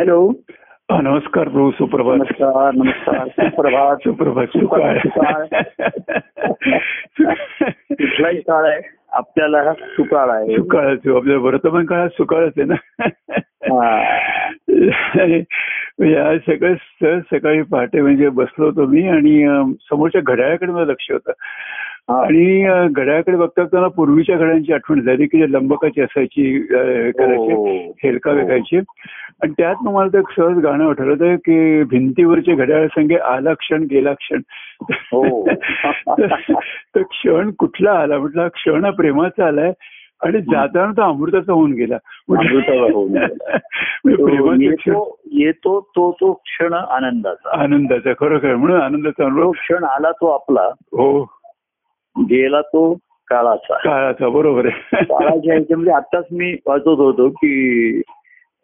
Hello. नमस्कार प्रभू सुप्रभात. नमस्कार नमस्कार. सुप्रभात. सुप्रभात. कुठलाही काळ आहे आपल्याला हा सुकाळ आहे सुकाळच. आपल्या वर्तमान काळात सुकाळच आहे ना. आज सगळं सहज सकाळी पहाटे म्हणजे बसलो होतो मी आणि समोरच्या घड्याळाकडे माझं लक्ष होतं. आणि अं, घड्याळाकडे बघता बघताना पूर्वीच्या घड्यांची आठवण झाली की लंबकाची असायची करायची हो. हेलका हो. विकायची आणि त्यात मग मला ते एक सहज गाणं आठवलं की भिंतीवरचे घड्याळ संगे आला क्षण गेला क्षण. हो. तर क्षण कुठला आला? म्हटलं हा क्षण हा प्रेमाचा आलाय. आणि जाताना तो अमृताचा होऊन गेला. येतो तो तो क्षण आनंदाचा. आनंदाचा खरोखर. म्हणून आनंदाचा क्षण आला तो आपला. हो. गेला तो काळाचा. काळाचा बरोबर आहे. काळाच्या ह्याच्यामध्ये आताच मी वाचत होतो की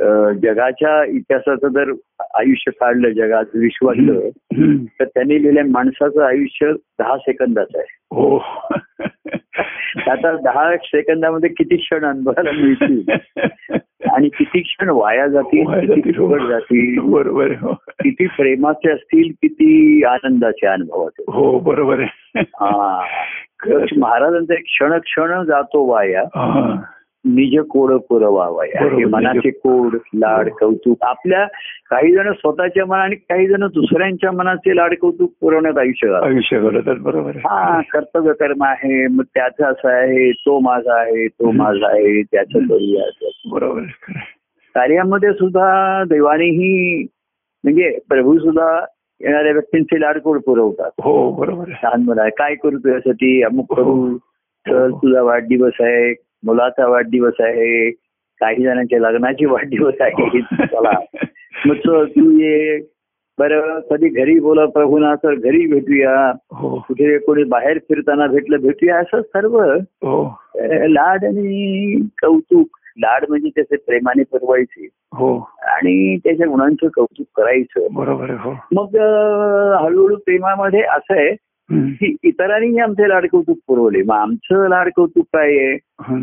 जगाच्या इतिहासाचं जर आयुष्य काढलं जगात विश्वातलं हम्म. तर त्यांनी लिहिलंय माणसाचं आयुष्य दहा सेकंदाचं आहे हो आता दहा सेकंदामध्ये किती क्षण अनुभवायला मिळतील आणि किती क्षण वाया जातील किती जातील, हो. फुकट जातील बरोबर हो. किती प्रेमाचे असतील किती आनंदाचे अनुभवाचे हो बरोबर आहे हा महाराजांचा एक क्षण क्षण जातो वाया. निज कोड पुरवावया हे मनाचे कोड लाड कौतुक. आपल्या काही जण स्वतःच्या मना आणि काही जण दुसऱ्यांच्या मनाचे लाड कौतुक पुरवण्यात आयुष्य. आयुष्य घडतात बरोबर हा कर्तव्य कर्म आहे मग त्याचं असं आहे तो माझा आहे तो माझा आहे त्याचं करूया. बरोबर. कार्यामध्ये सुद्धा देवानेही म्हणजे प्रभू सुद्धा येणाऱ्या व्यक्तींचे लाडकोड पुरवतात. हो बरोबर लहान मुलं काय करू तुझ्यासाठी? अमुक करू चल तुझा वाढदिवस आहे मुलाचा वाढदिवस आहे काही जणांच्या लग्नाची वाढदिवस आहे चला. मग तू ये. बरं कधी घरी बोला प्रभूना तर घरी भेटूया. हो. कुठे कोणी बाहेर फिरताना भेटलं भेटूया असं सर्व. हो. लाड आणि कौतुक. लाड म्हणजे त्याचे प्रेमाने पुरवायचे. हो. आणि त्याच्या गुणांचं कौतुक करायचं. बरोबर हो. मग हळूहळू प्रेमामध्ये असं आहे. की इतरांनीही आमचे लाड कौतुक पुरवले. मग आमचं लाड कौतुक काय आहे.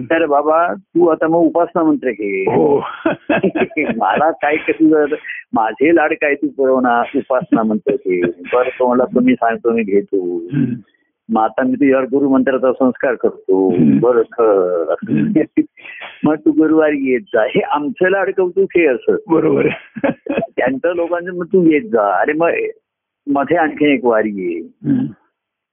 तर बाबा तू आता मग उपासना मंत्र घे. हो. मला काय कसं माझे लाड काय तू पुरवणार? उपासना मंत्र घे. बरं तुम्हाला तुम्ही सांगतो मी घेतो. मग आता मी तुझ्यावर गुरु मंत्राचा संस्कार करतो. बरं खरं. मग तू गुरुवारी येत जा. हे आमचं लाड कौतुक हे असं. बरोबर. त्यांचं लोकांचं मग तू येत जा. अरे मग मध्ये आणखीन एक वारी. मग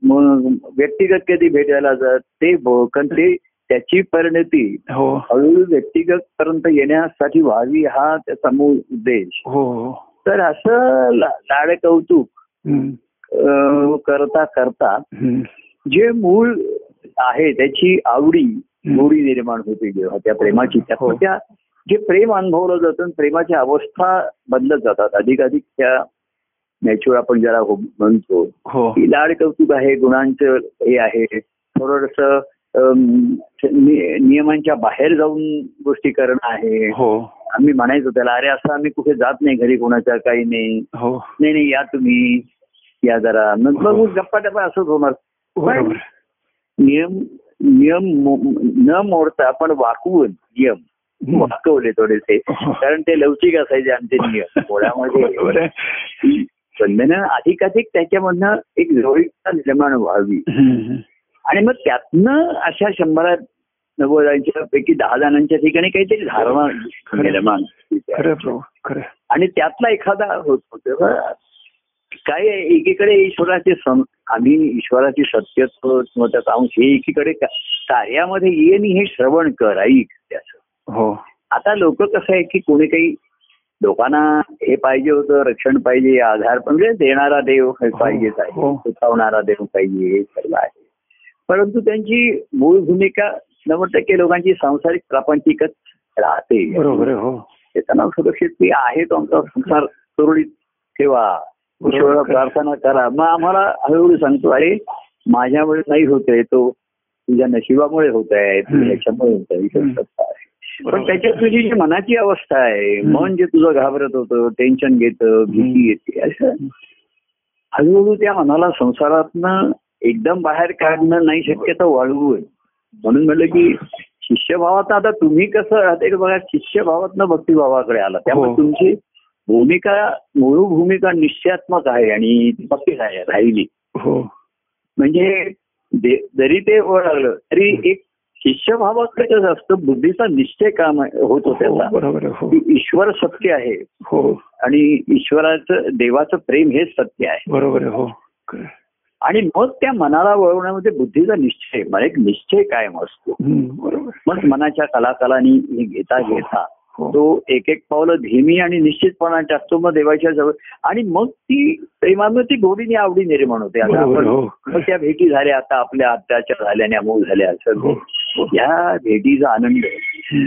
व्यक्तिगत कधी भेटायला जात ते ते त्याची परिणती हो. हळूहळू व्यक्तिगत पर्यंत येण्यासाठी व्हावी हा त्याचा मूळ उद्देश. हो हो. तर असं लाड कौतुक करता करता. जे मूळ आहे त्याची आवडी गोडी निर्माण होते जेव्हा त्या प्रेमाची. त्या जे प्रेम अनुभवलं जातं प्रेमाच्या अवस्था बदलत जातात. अधिकाधिक त्या नॅचरल आपण ज्याला हो- म्हणतो. हो. की लाड कौतुक आहे गुणांचं हे आहे. थोडस नियमांच्या बाहेर जाऊन गोष्टी करणं आहे. हो. आम्ही म्हणायचो त्याला अरे असं आम्ही कुठे जात नाही घरी कोणाच्या काही नाही. हो. नाही नाही या तुम्ही. या जरा. मग हो. गप्पा टप्पा असंच होणार. नियम नियम न मोडता आपण वाकवून नियम. वाकवले थोडेसे. हो. कारण ते लवचिक असायचे आमचे नियम. आहे. बंधनं अधिकाधिक त्याच्यामधनं एक जवळीकता निर्माण व्हावी. आणि मग त्यातनं अशा शंभरात नव्वदांच्या पैकी दहा जणांच्या ठिकाणी काहीतरी धारणा निर्माण होते. आणि त्यातला एखादा होतो तेव्हा काय एकीकडे ईश्वराचे आम्ही ईश्वराची सत्यत्व किंवा त्याचा अंश हे एकीकडे कार्यामध्ये ये आणि हे श्रवण कर ऐक त्याचं. हो. आता लोक कसं आहे की कोणी काही लोकांना हे पाहिजे होतं रक्षण पाहिजे आधार पण म्हणजे देणारा देव हे पाहिजेच आहे. हो. सुखावणारा देव पाहिजे हे सर्व आहे. परंतु त्यांची मूळ भूमिका नव्वद टक्के लोकांची सांसारिक प्रापंचिकच राहते. बरोबर हो. त्यांना सुरक्षित की आहे तो आमचा संसार सुरळीत ठेवा. ईश्वराला प्रार्थना करा. मग आम्हाला हळूहळू सांगतो अरे माझ्यामुळे नाही होत आहे तो. तुझ्या नशिबामुळे होत आहे हम्म. याच्यामुळे होत आहे. पण. त्याच्यात तुझी जी मनाची अवस्था आहे. मन जे तुझं घाबरत होतं टेन्शन घेतं भीती येते असं हळूहळू त्या मनाला संसारातनं एकदम बाहेर काढणं नाही शक्य तर वाढवून म्हणून म्हणलं की शिष्यभावात आता तुम्ही कसं राहते बघा शिष्यभावातनं भक्तिभावाकडे आला त्यामुळे हो. तुमची भूमिका मूळ भूमिका निश्चयात्मक आहे आणि ती पक्की आहे राहिली हो म्हणजे जरी ते ओळखलं तरी एक शिष्यभावाकडे कसं असतं बुद्धीचा निश्चय काम होतो हो बरोबर आहे हो. की ईश्वर सत्य आहे. हो. आणि ईश्वराचं देवाचं प्रेम हेच सत्य आहे. बरोबर हो. आणि मग त्या मनाला वळवण्यामध्ये बुद्धीचा निश्चय मला एक निश्चय कायम असतो. मग मनाच्या कलाकालानी हे घेता घेता हो. तो एक एक पावलं धीमी आणि निश्चितपणा टाकतो मग देवाच्या जवळ. आणि मग ती प्रेमानं ती गोडीने आवडी निर्माण होते. आता आपण हो. मग त्या भेटी झाल्या आता आपल्या अत्याचार झाल्या आणि अमोल झाल्या हो असं हो. या भेटीचा आनंद.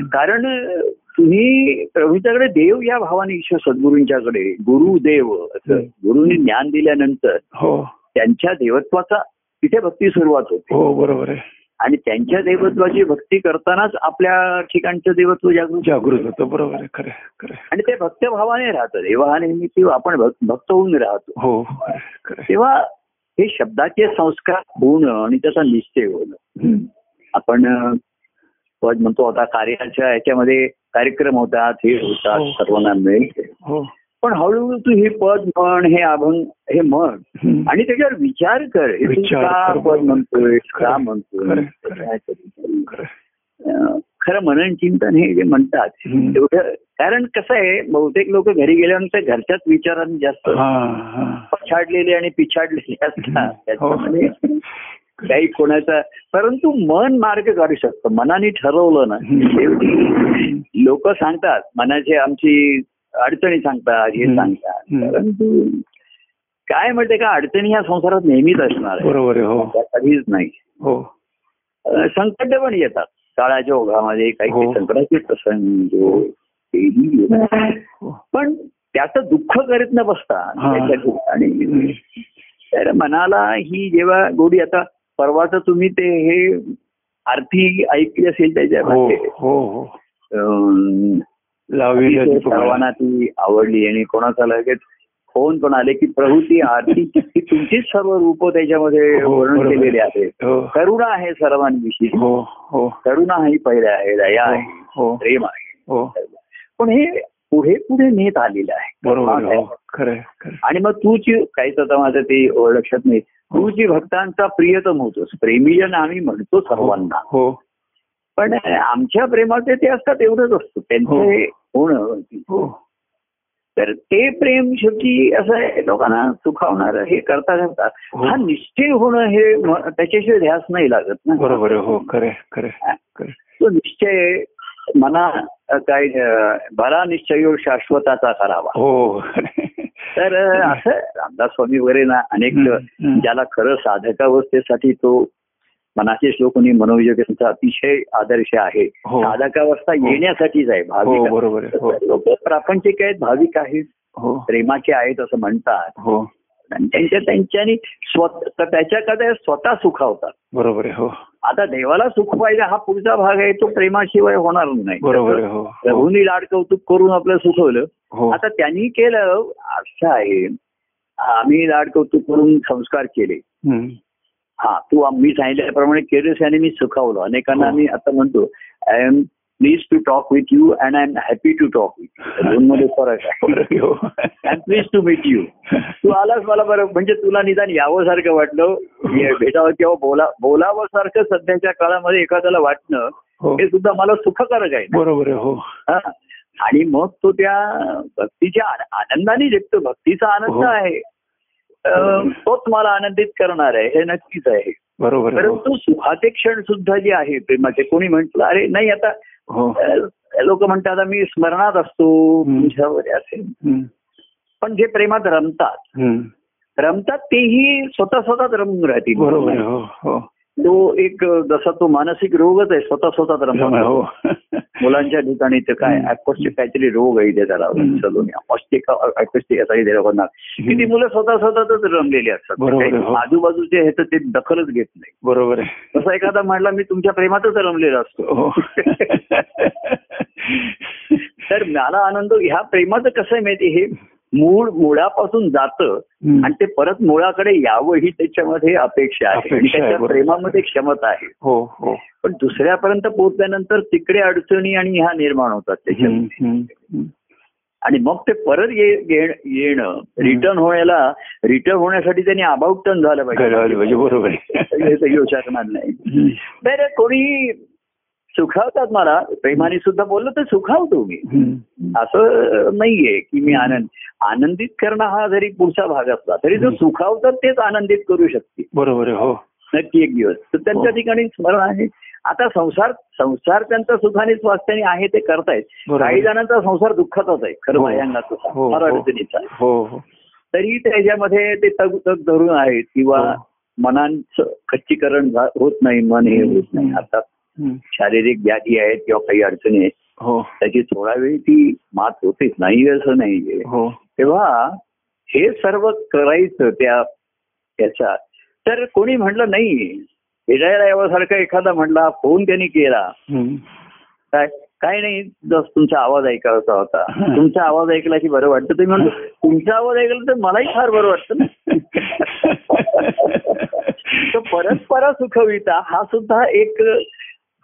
कारण तुम्ही प्रभूच्याकडे देव या भावाने ईश्वर सद्गुरूंच्याकडे गुरु देव असं. गुरुंनी ज्ञान दिल्यानंतर हो. त्यांच्या देवत्वाचा तिथे भक्ती सुरुवात होते. हो बरोबर आहे. आणि त्यांच्या देवत्वाची भक्ती करतानाच आपल्या ठिकाणचं देवत्व जागृत जागृत होतो. बरोबर आहे. खरं खरं. आणि ते भक्तभावाने राहतं. देव नेहमी ते आपण भक- भक्त होऊन राहतो. हो. तेव्हा हे शब्दाचे संस्कार होणं आणि त्याचा निश्चय होणं. आपण म्हणतो आता कार्याच्या याच्यामध्ये कार्यक्रम होतात हे होतात हो. सर्वांना मिळते हो पण हळूहळू तू हे पद म्हण हे अभंग हे म्हण. आणि त्याच्यावर विचार कर का पद. म्हणतोय खरं, का म्हणतोय खरं, मनन चिंतन हे जे म्हणतात. तेवढं कारण कसं आहे बहुतेक लोक घरी गेल्यानंतर घरच्याच विचारांनी जास्त पछाडलेले आणि पिछाडलेले असतात. त्याच्यामध्ये हो. काही कोणाचा परंतु मन मार्ग काढू शकतं मनाने ठरवलं ना. शेवटी लोक सांगतात मनाची आमची अडचणी सांगतात हे. सांगतात. परंतु काय म्हणते का अडचणी ह्या संसारात नेहमीच असणार आहे बरोबर हो कधीच नाही हो संकट पण येतात काळाच्या ओघामध्ये काही हो. संकटाचे प्रसंग. हो. पण त्याचं दुःख करीत न बसता. त्याच्या ठिकाणी. तर मनाला ही जेव्हा गोडी आता परवाच तुम्ही ते हे आरती ऐकली असेल हो त्याच्यामध्ये हो हो. आहे तुम्हाला. सर्वांना ती आवडली आणि कोणाचा लगेच फोन पण आले की प्रभू ती आरती ही तुमचीच सर्व रूप त्याच्यामध्ये हो, वर्णन. केलेले आहेत. हो. करुणा आहे सर्वांविषयी. हो हो. करुणा ही पहिल्या आहे दया आहे हो. प्रेम आहे. हो. पण हे पुढे पुढे नेत आलेलं आहे. बरोबर आहे, हो. खरं आहे, खरं आहे. आणि मग तू जी काहीच आता माझं ते लक्षात नाही. तू जी भक्तांचा प्रियतम होतोस प्रेमीजन आम्ही म्हणतो सर्वांना. हो पण आमच्या प्रेमाचे ते असतात एवढंच असतं. त्यांचे होणं हो. तर ते प्रेम शेवटी असं आहे लोकांना सुखावणार हे करता करता हो. हा निश्चय होणं हे त्याच्याशिवाय ध्यास नाही लागत ना. बरोबर हो खरं खरं. तो निश्चय मना काय भला निश्चय शाश्वताचा करावा. हो. तर असं रामदास स्वामी वगैरे ना अनेक. ज्याला खरं साधकावस्थेसाठी तो मनाचे श्लोक आणि मनोविजयांचा अतिशय आदर्श आहे. हो. साधकावस्था येण्यासाठीच आहे हो भाविक हो. लोक प्रापंचिक आहेत भाविक आहेत. हो. प्रेमाचे आहेत असं म्हणतात. हो. त्यांच्या त्यांच्यानी स्वतः त्याच्याकडे स्वतः सुखावतात. बरोबर आहे हो. आता देवाला सुख पाहिजे हा पुढचा भाग आहे तो प्रेमाशिवाय होणार नाही. बरोबर हो. हो. प्रभूंनी लाड कौतुक करून आपलं सुखवलं हो आता त्यांनी केलं असं आहे. आम्ही लाड कौतुक करून संस्कार केले. हा तू आम्ही सांगितल्याप्रमाणे केलंस आणि मी सुखावलं. अनेकांना हो. मी आता म्हणतो I am please to talk with you and I am happy to talk with दोन मध्ये फरक आहे. हो. I please to meet you तू आलास मला बरं म्हणजे तुला निदान यावं सारखं वाटलं. ये भेटावं किंवा बोला बोलावं सारखं सध्याच्या काळामध्ये एखाद्याला वाटणं हो. हे सुद्धा मला सुखकारक आहे बरोबर हो. हा. आणि मग तो त्या भक्तीच्या आन- आनंदाने जगतो भक्तीचा आनंद हो. आहे तोच मला आनंदित करणार आहे हे नक्कीच आहे बरोबर आहे हो. परंतु सुखाचे क्षण सुद्धा जे आहे प्रेमाचे कोणी म्हटलं अरे नाही आता हो लोक म्हणतात मी स्मरणात असतो. तुझ्यावर असेल. पण जे प्रेमात रमतात. रमतात तेही स्वतः स्वतःच रमून राहतील बरोबर तो एक जसा तो मानसिक रोगच आहे स्वतः स्वतःच हो. मुलांच्या ठिकाणी ते काय. अॅकोस्टिक काहीतरी रोग आहे ते त्याला. सलून ऑस्टिक अॅकोस्टिक असाही त्याला म्हणणार की ती मुलं स्वतः स्वतःच रमलेली असतात. हो. आजूबाजूचे हे तर ते दखलच घेत नाही. बरोबर आहे. तसा एखादा म्हणला मी तुमच्या प्रेमातच रमलेला असतो. हो. तर मला आनंद ह्या प्रेमाचं कसं आहे माहिती हे मूळ मुळापासून जातं. आणि ते परत मुळाकडे यावं ही त्याच्यामध्ये अपेक्षा आहे. आणि त्याच्या. प्रेमामध्ये क्षमता आहे. हो हो. पण दुसऱ्यापर्यंत पोहोचल्यानंतर तिकडे अडचणी आणि ह्या निर्माण होतात त्याच्यामध्ये. आणि मग ते परत येणं रिटर्न होण्याला रिटर्न होण्यासाठी त्यांनी अबाउट टर्न झालं पाहिजे. बरोबर नाही. तर कोणी सुखावतात मला प्रेमाने सुद्धा बोललं तर सुखावतो मी. असं नाहीये की मी आनंद आनंदित करणं हा जरी पुढचा भाग असला तरी जो सुखावतात तेच आनंदित करू शकते बरोबर हो नक्की एक दिवस तर त्यांच्या हो. ठिकाणी स्मरण आहे आता संसार संसार त्यांचा सुखाने स्वास्थ्याने आहे ते करतायत. काही जणांचा संसार दुःखाचाच आहे खरं. भयांगाचा हो, हो. अडचणीचा तरी त्याच्यामध्ये ते तग तग धरून आहेत किंवा. मनांचं खच्चीकरण होत नाही मन हे होत नाही आता. शारीरिक व्याधी आहेत किंवा काही अडचणी आहेत हो. त्याची थोडा वेळ ती मात होतेच नाही असं नाहीये. हो. तेव्हा हे सर्व करायचं त्या त्याच्या तर कोणी म्हटलं नाही फिरायला यावासारखा एखादा म्हटला फोन त्यांनी केला. काय काय नाही जस तुमचा आवाज ऐकायचा होता. तुमचा आवाज ऐकला की बरं वाटतं. तुम्ही म्हणतो तुमचा आवाज ऐकला तर मलाही फार बरं वाटतं ना. परस्परा सुखविता हा सुद्धा एक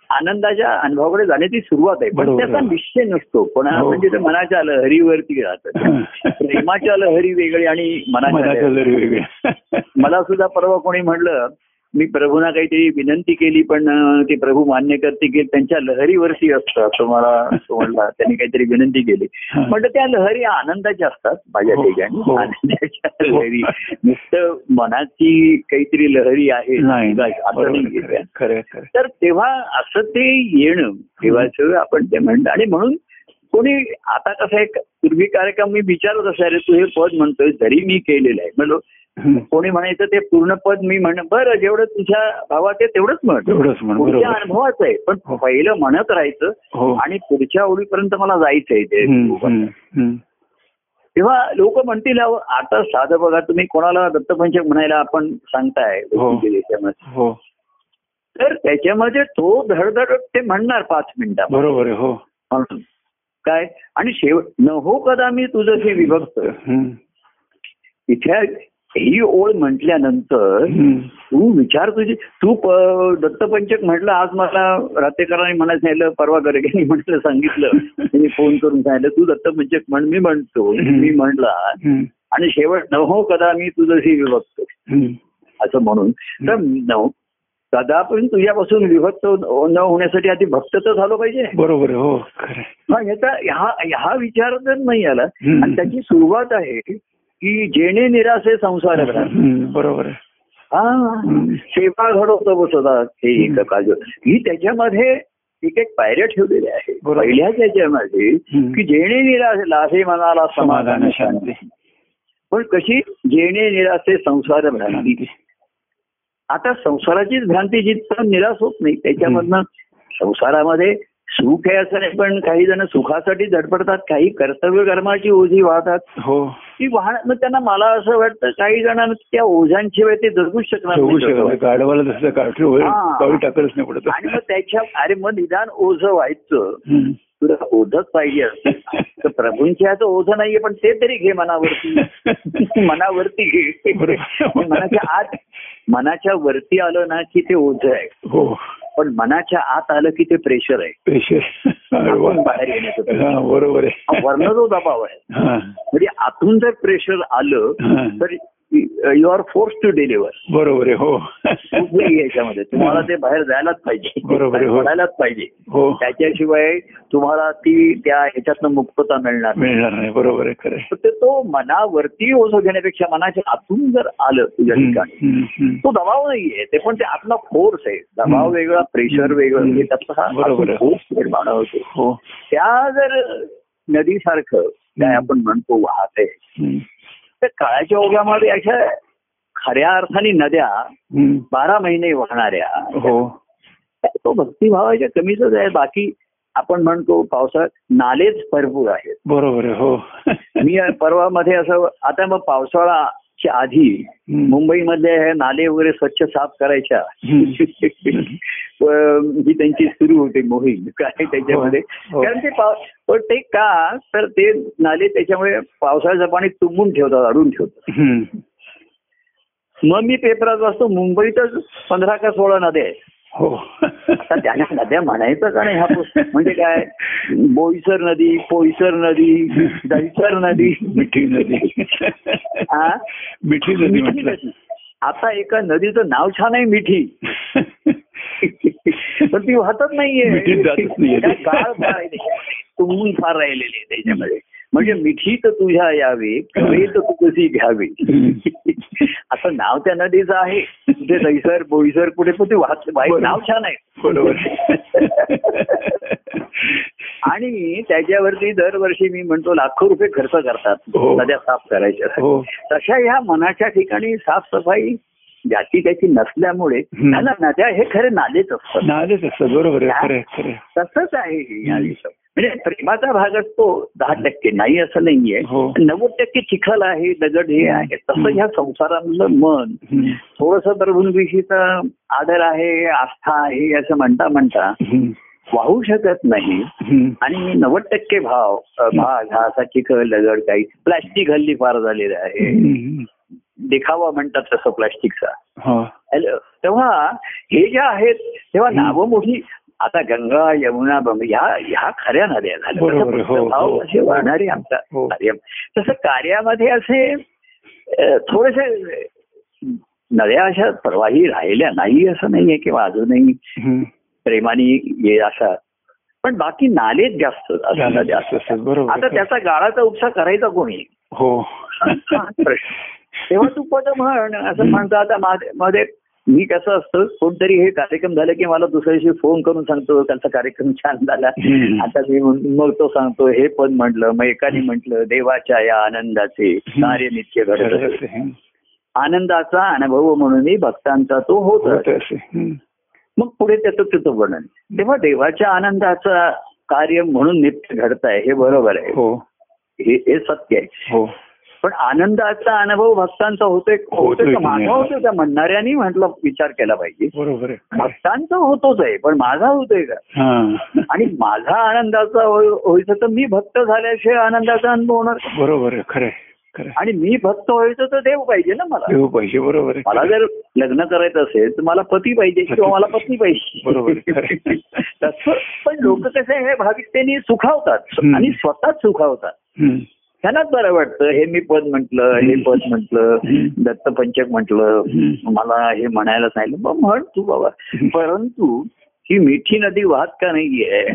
आनंदाच्या अनुभवाकडे जाण्याची सुरुवात आहे. पण. त्याचा निश्चय नसतो. पण हो. म्हणजे ते मनाच्या लहरीवरती राहतं. प्रेमाच्या लहरी वेगळी आणि मनाच्या लहरी जरी वेगळ्या मला सुद्धा परवा कोणी म्हणलं मी प्रभूंना काहीतरी विनंती केली पण ते प्रभू मान्य करते की त्यांच्या लहरीवरती असतं असं मला म्हणला. त्यांनी काहीतरी विनंती केली. हा. म्हटलं त्या लहरी आनंदाच्या असतात माझ्या हो, ठिकाणी. हो. आनंदाच्या लहरी. नुसतं मनाची काहीतरी लहरी आहे. तर तेव्हा असं ते येणं देवाचं आपण ते म्हणतो आणि म्हणून कोणी आता कसं आहे पूर्वी कार्यक्रम मी विचारत असायला तू हे पद म्हणतोय जरी मी केलेलं आहे. म्हणलो. कोणी म्हणायचं ते पूर्ण पद मी म्हण बरं जेवढं तुझ्या भावात आहे तेवढंच म्हण. तेवढंच म्हण, पुढच्या बरोबर. अनुभवाचं आहे. पण हो. पहिलं म्हणत राहायचं हो. आणि पुढच्या ओळीपर्यंत मला जायचंय ते. तेव्हा लोक म्हणतील आता साधं बघा तुम्ही कोणाला दत्तपंचक म्हणायला आपण सांगताय हो. तर त्याच्यामध्ये तो धडधड ते म्हणणार पाच मिनिटात बरोबर हो. काय? आणि शेवट न हो कदा मी तुझं हे विभक्त. इथे ही ओळ म्हटल्यानंतर. तू विचार तुझी तू दत्तपंचक म्हटलं आज मला रातेकरांनी म्हणायला सांगितलं परवा गर्गेनी म्हटलं सांगितलं त्यांनी फोन करून सांगितलं तू दत्तपंचक म्हण मी म्हणतो मी म्हणला हम्म. आणि शेवट न हो कदा मी तुझं ही विभक्त. असं म्हणून तर न कदापण तुझ्यापासून विभक्त न होण्यासाठी आधी भक्त तर झालं पाहिजे बरोबर हो. हा विचार जर नाही आला. आणि त्याची सुरुवात आहे की जेणे निराशे संसार. बरोबर हा. सेवा घडवतो बसवतात हे एक काजू. ही त्याच्यामध्ये एक एक पायऱ्या ठेवलेल्या आहे. पहिल्या त्याच्यामध्ये. की जेणे निराशे लासे मनाला समाधान शांती. पण कशी? जेणे निराशे संसार भ्रांती. आता संसाराचीच भ्रांती जिथं निराश होत नाही त्याच्यामधनं संसारामध्ये सुख आहे असं नाही पण काही जण सुखासाठी धडपडतात काही कर्तव्य कर्माची ओझी वाहतात. हो. ती वाहन मग त्यांना मला असं वाटतं काही जणांना त्या ओझांशिवाय ते जगूच शकणार आणि मग त्याच्या अरे मग निदान ओझं व्हायचं. तुला ओझच पाहिजे असतं. तर प्रभूंच्या ह्याचं ओझं नाहीये पण ते तरी घे मनावरती. मनावरती घे. मनाच्या आत मनाच्या वरती आलं ना की ते ओझं आहे. हो. पण मनाच्या आत आलं की ते प्रेशर आहे. आपण बाहेर येण्याचं बरोबर आहे. वर्ण जो दबाव आहे. म्हणजे आतून जर प्रेशर आलं. तर you are force to deliver बरोबर आहे हो याच्यामध्ये तुम्हाला ते बाहेर जायलाच पाहिजे बरोबर हो. पडायलाच पाहिजे हो त्याच्याशिवाय तुम्हाला ती त्या ह्याच्यातनं मुक्तता मिळणार. मिळणार नाही बरोबर आहे खरं. तर ते तो मनावरती ओझं घेण्यापेक्षा मनाच्या आतून जर आलं तुझ्या ठिकाणी. तो दबाव नाहीये ते पण ते आतला फोर्स आहे दबाव. वेगळा प्रेशर वेगळं. म्हणजे त्याचा हा. फोर्स निर्माण होतो हो त्या जर नदीसारखं काय. आपण म्हणतो वाहते तर काळाच्या ओघामध्ये अशा खऱ्या अर्थाने नद्या. बारा महिने वाहणाऱ्या हो. तो भक्तिभावाच्या कमीच आहे. बाकी आपण म्हणतो पावसाळ्यात नालेच भरपूर आहेत. बरोबर आहे हो. मी परवा मध्ये असं आता मग पावसाळ्याच्या आधी. मुंबईमध्ये हे नाले वगैरे स्वच्छ साफ करायच्या ही त्यांची सुरू होती मोहीम काय त्याच्यामध्ये हो. कारण ते पाव पण ते का तर ते नाले त्याच्यामुळे पावसाळ्याचं पाणी तुंबून ठेवतात अडून ठेवतात. मग मी पेपरात वाचतो मुंबईतच पंधरा का सोळा नद्या आहेत हो. आता त्याला नद्या म्हणायचं का नाही हा पुस्तक म्हणजे काय? बोईसर नदी पोईसर नदी दहिसर नदी. मिठी नदी. हा? मिठी नदी मिठी म्हटलं. नदी. आता एका नदीचं नाव छान आहे मिठी. पण ती वाहतच नाहीये. गाळ फार राहिलेली आहे त्याच्यामध्ये. म्हणजे मिठी तर तुझ्या यावे कवे तर तू कशी घ्यावी असं नाव त्या नदीचं आहे. कुठे दैसर बोईसर कुठे कुठे वाहत वाईट बरोबर. नाव छान आहे. बरोबर. आणि त्याच्यावरती दरवर्षी मी म्हणतो लाखो रुपये खर्च करतात. हो. नद्या साफ करायच्या. हो. तशा ह्या मनाच्या ठिकाणी साफसफाई ज्याची त्याची नसल्यामुळे. त्याला नद्या हे खरे नालेच असतात. नालेच असतात. बरोबर. तसंच आहे हे. म्हणजे प्रेमाचा भाग असतो दहा टक्के नाही असं नाहीये हो. नव्वद टक्के चिखल आहे दगड हे आहे तसं ह्या संसारामधलं मन. थोडस प्रभूंविषयीचा आदर आहे आस्था आहे असं म्हणता म्हणता. वाहू शकत नाही. आणि नव्वद टक्के भाव भाग हा असा चिखल दगड काही प्लास्टिक हल्ली फार झालेलं आहे. देखावा म्हणतात तसं प्लास्टिकचा हो. हॅलो तेव्हा हे ज्या आहेत तेव्हा नावं मोठी आता गंगा यमुना बंग ह्या ह्या खऱ्या नद्या झाल्या. बरोबर, तसं हो, हो. असे वाढणारे आमचा हो. कार्य? तसं कार्यामध्ये असे थोडेसे नद्या अशा प्रवाही राहिल्या नाही असं नाहीये किंवा अजूनही. प्रेमाने ये अशा पण बाकी नालेच जास्त असं असं असं, बरोबर आता. त्याचा गाळाचा उपसा करायचा कोणी? हो. हा प्रश्न. तेव्हा तू पद म्हण असं म्हणतो आता मध्ये मी कसं असतं कोणतरी हे कार्यक्रम झाले की मला दुसऱ्या दिवशी फोन करून सांगतो त्यांचा कार्यक्रम छान झाला. आता मी मग तो सांगतो हे पद म्हटलं मग एकाने म्हटलं देवाच्या या आनंदाचे कार्य नित्य घडत. आनंदाचा अनुभव म्हणून भक्तांचा तो होत. मग पुढे त्याचं त्याचं वर्णन. तेव्हा देवाच्या आनंदाचा कार्य म्हणून नित्य घडताय हे बरोबर आहे. हो. हे हे सत्य आहे. हो. पण आनंदाचा अनुभव भक्तांचा होतोय होतोय की? का म्हणणाऱ्यानी म्हटलं विचार केला पाहिजे. बरोबर भक्तांचा होतोच आहे पण माझा होतोय का? हा. आणि माझा आनंदाचा होय- व्हायचं तर मी भक्त झाल्याशिवाय आनंदाचा अनुभव होणार? बरोबर खरं. आणि मी भक्त व्हायचं तर देव पाहिजे ना मला. देऊ पाहिजे बरोबर मला जर लग्न करायचं असेल तर मला पती पाहिजे किंवा मला पत्नी पाहिजे. बरोबर पण लोक कसे हे भाविकतेने सुखावतात हम्म. आणि स्वतःच सुखावतात. त्यांनाच बरं वाटतं. हे मी पद म्हटलं हे पद म्हटलं दत्तपंचक म्हटलं. मला हे म्हणायला सांगितलं मग म्हण तू बाबा. परंतु ही मिठी नदी वाहत का नाहीये?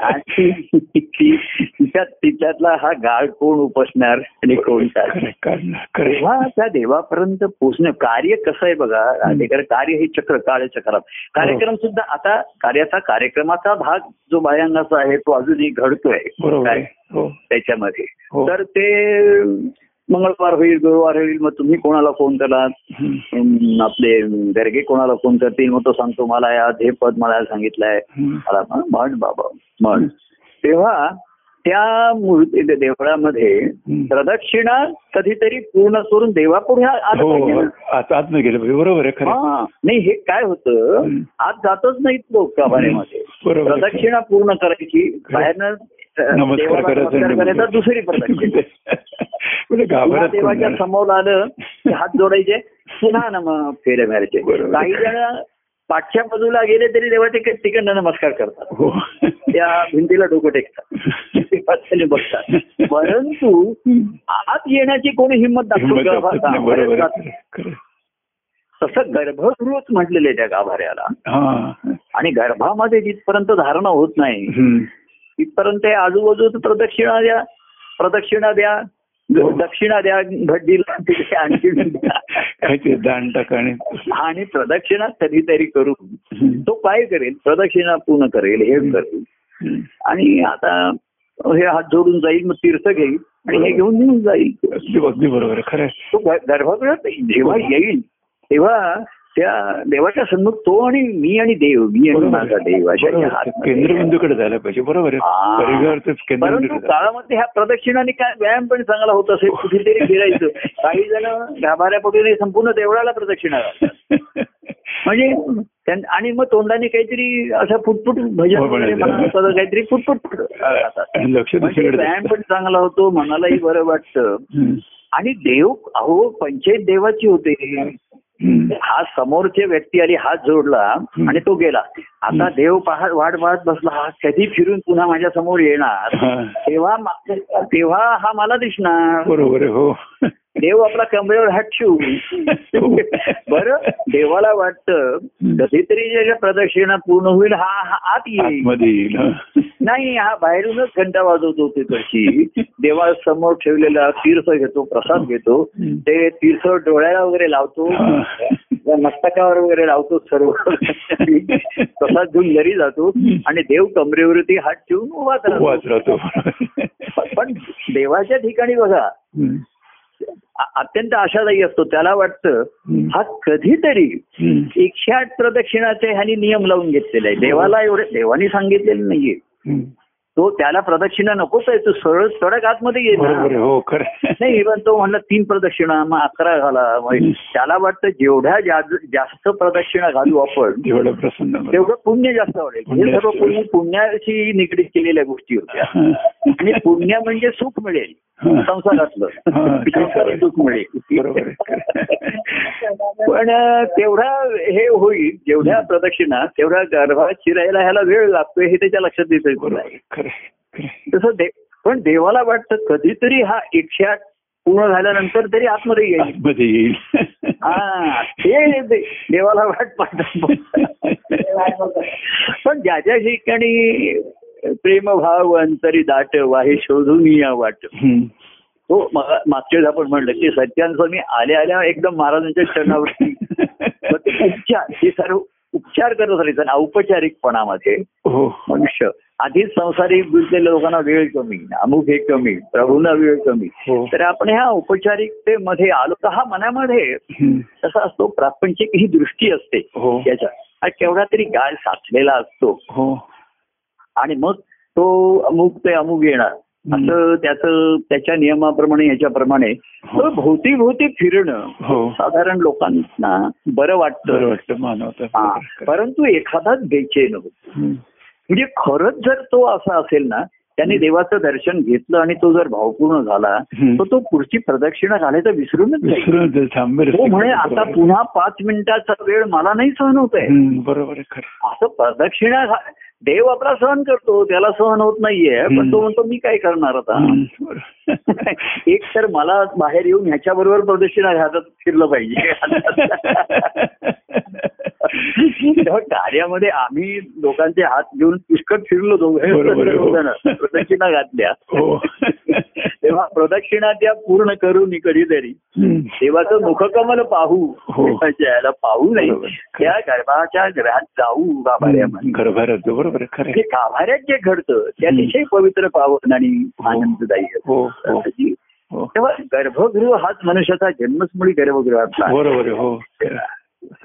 आणि तिच्यातला हा गाळ कोण उपसणार आणि कोण. तेव्हा त्या देवापर्यंत पोचणं कार्य कसं आहे बघा कार्य हे चक्र काळ चक्रात. कार्यक्रम सुद्धा आता कार्याचा कार्यक्रमाचा भाग जो बायांगाचा आहे तो अजूनही घडतोय. हो. त्याच्यामध्ये. हो. तर ते मंगळवार होईल गुरुवार होईल मग तुम्ही कोणाला फोन. अं, आपले गर्गे कोणाला फोन करतील मग तो सांगतो मला या हे पद मला सांगितलंय. मला म्हण बाबा म्हण तेव्हा त्या मूर्ती देवळामध्ये. प्रदक्षिणा कधीतरी पूर्ण करून देवापुढे हो ना. आता आत गेलं पाहिजे बरोबर आहे. हा नाही हे काय होतं. आज जातच नाहीत लोक आहे. प्रदक्षिणा पूर्ण करायची बाहेरनं आणि- दुसरी प्रदक्षिणा म्हणजे देवाच्या. समोर आलं की हात जोडायचे पुन्हा नम फेरे मारायचे. काही जण पाठच्या बाजूला गेले तरी देवाचे तिकडनं नमस्कार करतात त्या भिंतीला डोकं टेकतात बघतात परंतु आत येण्याची कोणी हिंमत दाखवतो. तसं गर्भगृहच म्हटलेलं आहे त्या गाभाऱ्याला आणि गर्भामध्ये जिथपर्यंत धारणा होत नाही. तिथपर्यंत ते आजूबाजूच प्रदक्षिणा द्या प्रदक्षिणा द्या. दक्षिणा द्या भटजीला तिथे आणखी दान टाका आणि प्रदक्षिणा कधीतरी करून हम्म. तो काय करेल? प्रदक्षिणा पूर्ण करेल हे करेल. आणि आता हे हात जोडून जाईल मग तीर्थ घेईल आणि हे घेऊन निघून जाईल. अगदी बरोबर खरं. तो गर्भगृहात जेव्हा येईल तेव्हा त्या देवाच्या सन्मुख तो आणि मी आणि देव मी आणि माझा. देव अशा. केंद्रबिंदूकडे जायला पाहिजे बरोबर आहे हा. परंतु काळामध्ये ह्या प्रदक्षिणाने काय व्यायाम पण चांगला होत असेल कुठेतरी फिरायचं काही जण गाभाऱ्यापोटी संपूर्ण देवळाला प्रदक्षिणा. म्हणजे आणि मग तोंडाने काहीतरी असं फुटफुट भजन हो, काहीतरी फुटफुट म्हणजे व्यायाम पण चांगला होतो मनालाही बरं वाटतं. आणि देव अहो पंचायत देवाची होते. हा समोरची व्यक्ती आली हात जोडला आणि तो गेला. आता देव पाहत वाट पाहत बसला. हा कधी फिरून पुन्हा माझ्यासमोर येणार. तेव्हा तेव्हा हा मला दिसणार. बरोबर हो. देव आपला कमरेवर हात ठेवून बरं देवाला वाटतं कधीतरी ज्याच्या प्रदक्षिणा पूर्ण होईल हा हा आत येईल. नाही हा बाहेरूनच घंटा वाजवतो तिकडची देवा समोर ठेवलेला तीर्थ घेतो प्रसाद घेतो. ते तीर्थ डोळ्याला वगैरे लावतो. मस्तकावर वगैरे लावतो सर्व. प्रसाद घेऊन घरी जातो. आणि देव कमरेवरती हात ठेवून उभाच राहतो. पण देवाच्या ठिकाणी बघा अत्यंत आशादायी असतो. त्याला वाटतं. हा कधीतरी आठ प्रदक्षिणाचे ह्यानी नियम लावून घेतलेले आहे देवाला एवढे देवानी सांगितलेलं नाहीये. तो त्याला प्रदक्षिणा नकोच आहे तो सरळ सडक आतमध्ये येईल. आहे हो नाही पण तो म्हणला तीन प्रदक्षिणा मग अकरा घाला. मग त्याला वाटतं जेवढ्या जास्त प्रदक्षिणा घालू आपण तेवढं प्रसन्न बरं. तेवढं पुण्य जास्त वाढेल. हे सर्व पुण्य पुण्याशी निगडीत केलेल्या गोष्टी होत्या. आणि पुण्य म्हणजे सुख मिळेल. संसारातलं. सुख मिळेल. पण तेवढा हे होईल जेवढ्या प्रदक्षिणा तेवढ्या गर्भात शिरायला ह्याला वेळ लागतोय हे त्याच्या लक्षात येतोय. तसं दे पण देवाला वाटतं कधीतरी हा एकशे आठ पूर्ण झाल्यानंतर तरी आतमध्ये येईल. येईल. हा ते देवाला वाट पाहतात. पण ज्या ज्या ठिकाणी प्रेमभाव अंतरी दाट वाहे शोधून या वाट. तो मग- मागच्या वेळेस आपण म्हणलं की सत्यानुसार आले आल्या एकदम महाराजांच्या चरणावरती उपचार हे सर्व उपचार करत राहायचं औपचारिकपणामध्ये हो. मनुष्य. आधीच संसारिक गुंतलेल्या लोकांना वेळ कमी अमुक हे कमी प्रभूंना वेळ कमी. हो. तर आपण ह्या औपचारिकतेमध्ये आलो तर हा मनामध्ये. कसा असतो प्रापंचिक ही दृष्टी असते हो. त्याच्या हा केवढा तरी गाळ साचलेला असतो. हो. आणि मग तो अमुक ते अमुक येणार. असं त्याचं त्याच्या नियमाप्रमाणे याच्याप्रमाणे हो. तो भोवती भोवती फिरणं हो साधारण लोकांना बरं वाटतं वाटतं. परंतु एखादाच बेचैन होतो. म्हणजे खरंच जर तो असा असेल ना त्याने देवाचं दर्शन घेतलं आणि तो जर भावपूर्ण झाला. तर तो पुढची प्रदक्षिणा घालायचं विसरूनच म्हणे आता. पुन्हा पाच मिनिटाचा वेळ मला नाही सहन होत आहे बरोबर असं प्रदक्षिणा देव आपला सहन करतो त्याला सहन होत नाहीये पण. तो म्हणतो मी काय करणार आता. एक तर मला बाहेर येऊन ह्याच्या बरोबर प्रदक्षिणा घालत फिरलं पाहिजे तेव्हा कार्यामध्ये आम्ही लोकांचे हात घेऊन पुष्कळ फिरलो हो. प्रदक्षिणा घातल्या हो तेव्हा प्रदक्षिणा त्या पूर्ण करून कधीतरी. देवाचं मुखकमल पाहू हो. देवाच्या याला पाहू नाही. त्या गर्भाच्या घरात जाऊ गाभाऱ्यामध्ये बरोबर आहे. गाभाऱ्यात जे घडतं ते अतिशय पवित्र पावन आणि आनंददायी. हो हो हो तेव्हा गर्भगृह हाच मनुष्याचा जन्मच मुळी गर्भगृहातला. बरोबर हो.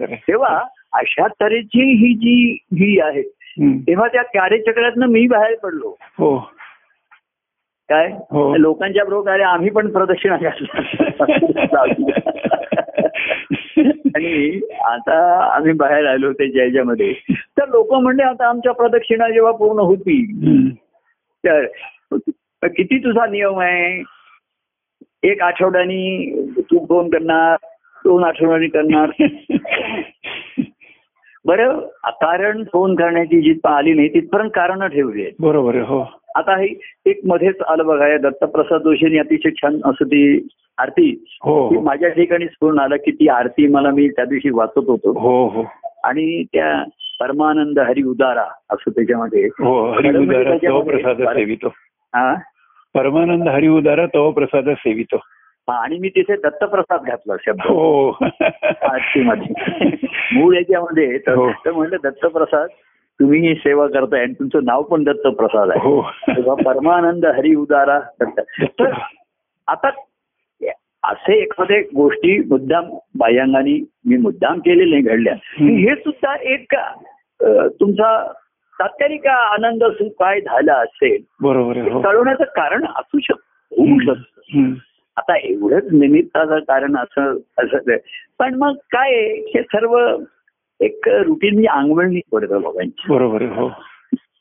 तेव्हा अशा तऱ्हेची ही जी ही आहे. तेव्हा त्या कार्यचक्रातनं मी बाहेर पडलो. हो. काय? हो. लोकांच्या बरोबर आम्ही पण प्रदक्षिणा आणि आता आम्ही बाहेर आलो त्याच्या ह्याच्यामध्ये तर लोक म्हणले आता आमच्या प्रदक्षिणा जेव्हा पूर्ण हम्म. तर किती तुझा नियम आहे? एक आठवड्यानी तू फोन करणार दोन आठवड्यांनी करणार. बरं कारण फोन करण्याची जिथं आली नाही तिथपर्यंत कारण ठेवली आहेत. बरोबर हो. आता हे एक मध्येच आलं बघा या दत्तप्रसाद जोशींनी अतिशय छान असं ती आरती हो हो. माझ्या ठिकाणी स्फुरण आलं की ती आरती मला मी त्या दिवशी वाचत होतो. हो हो. आणि त्या परमानंद हरी उदारा असं त्याच्यामध्ये हो हरी खरं उदारा तव त्याच्यामध्ये प्रसाद सेवितो. परमानंद हरी उदारा तव प्रसाद सेवितो. आणि मी तिथे दत्तप्रसाद घातला शब्द. हो. आरतीमध्ये मूळ याच्यामध्ये. तर हो. म्हणलं दत्तप्रसाद तुम्ही ही सेवा करताय आणि तुमचं नाव पण दत्तप्रसाद आहे. हो. तेव्हा परमानंद हरी उदारा दत्त. तर आता असे एखादे गोष्टी मुद्दाम बाह्यांगाने मी मुद्दाम केलेले नाही घडल्या. हे सुद्धा एक तुमचा तात्कालिक आनंद सुख काय झाला असेल बरोबर हे कळवण्याचं कारण असू शकतं होऊ शकतं. आता एवढंच निमित्ताचं कारण असं असं. पण मग काय हे सर्व एक रुटीन अंगवळणी पडतं लोकांची बरोबर हो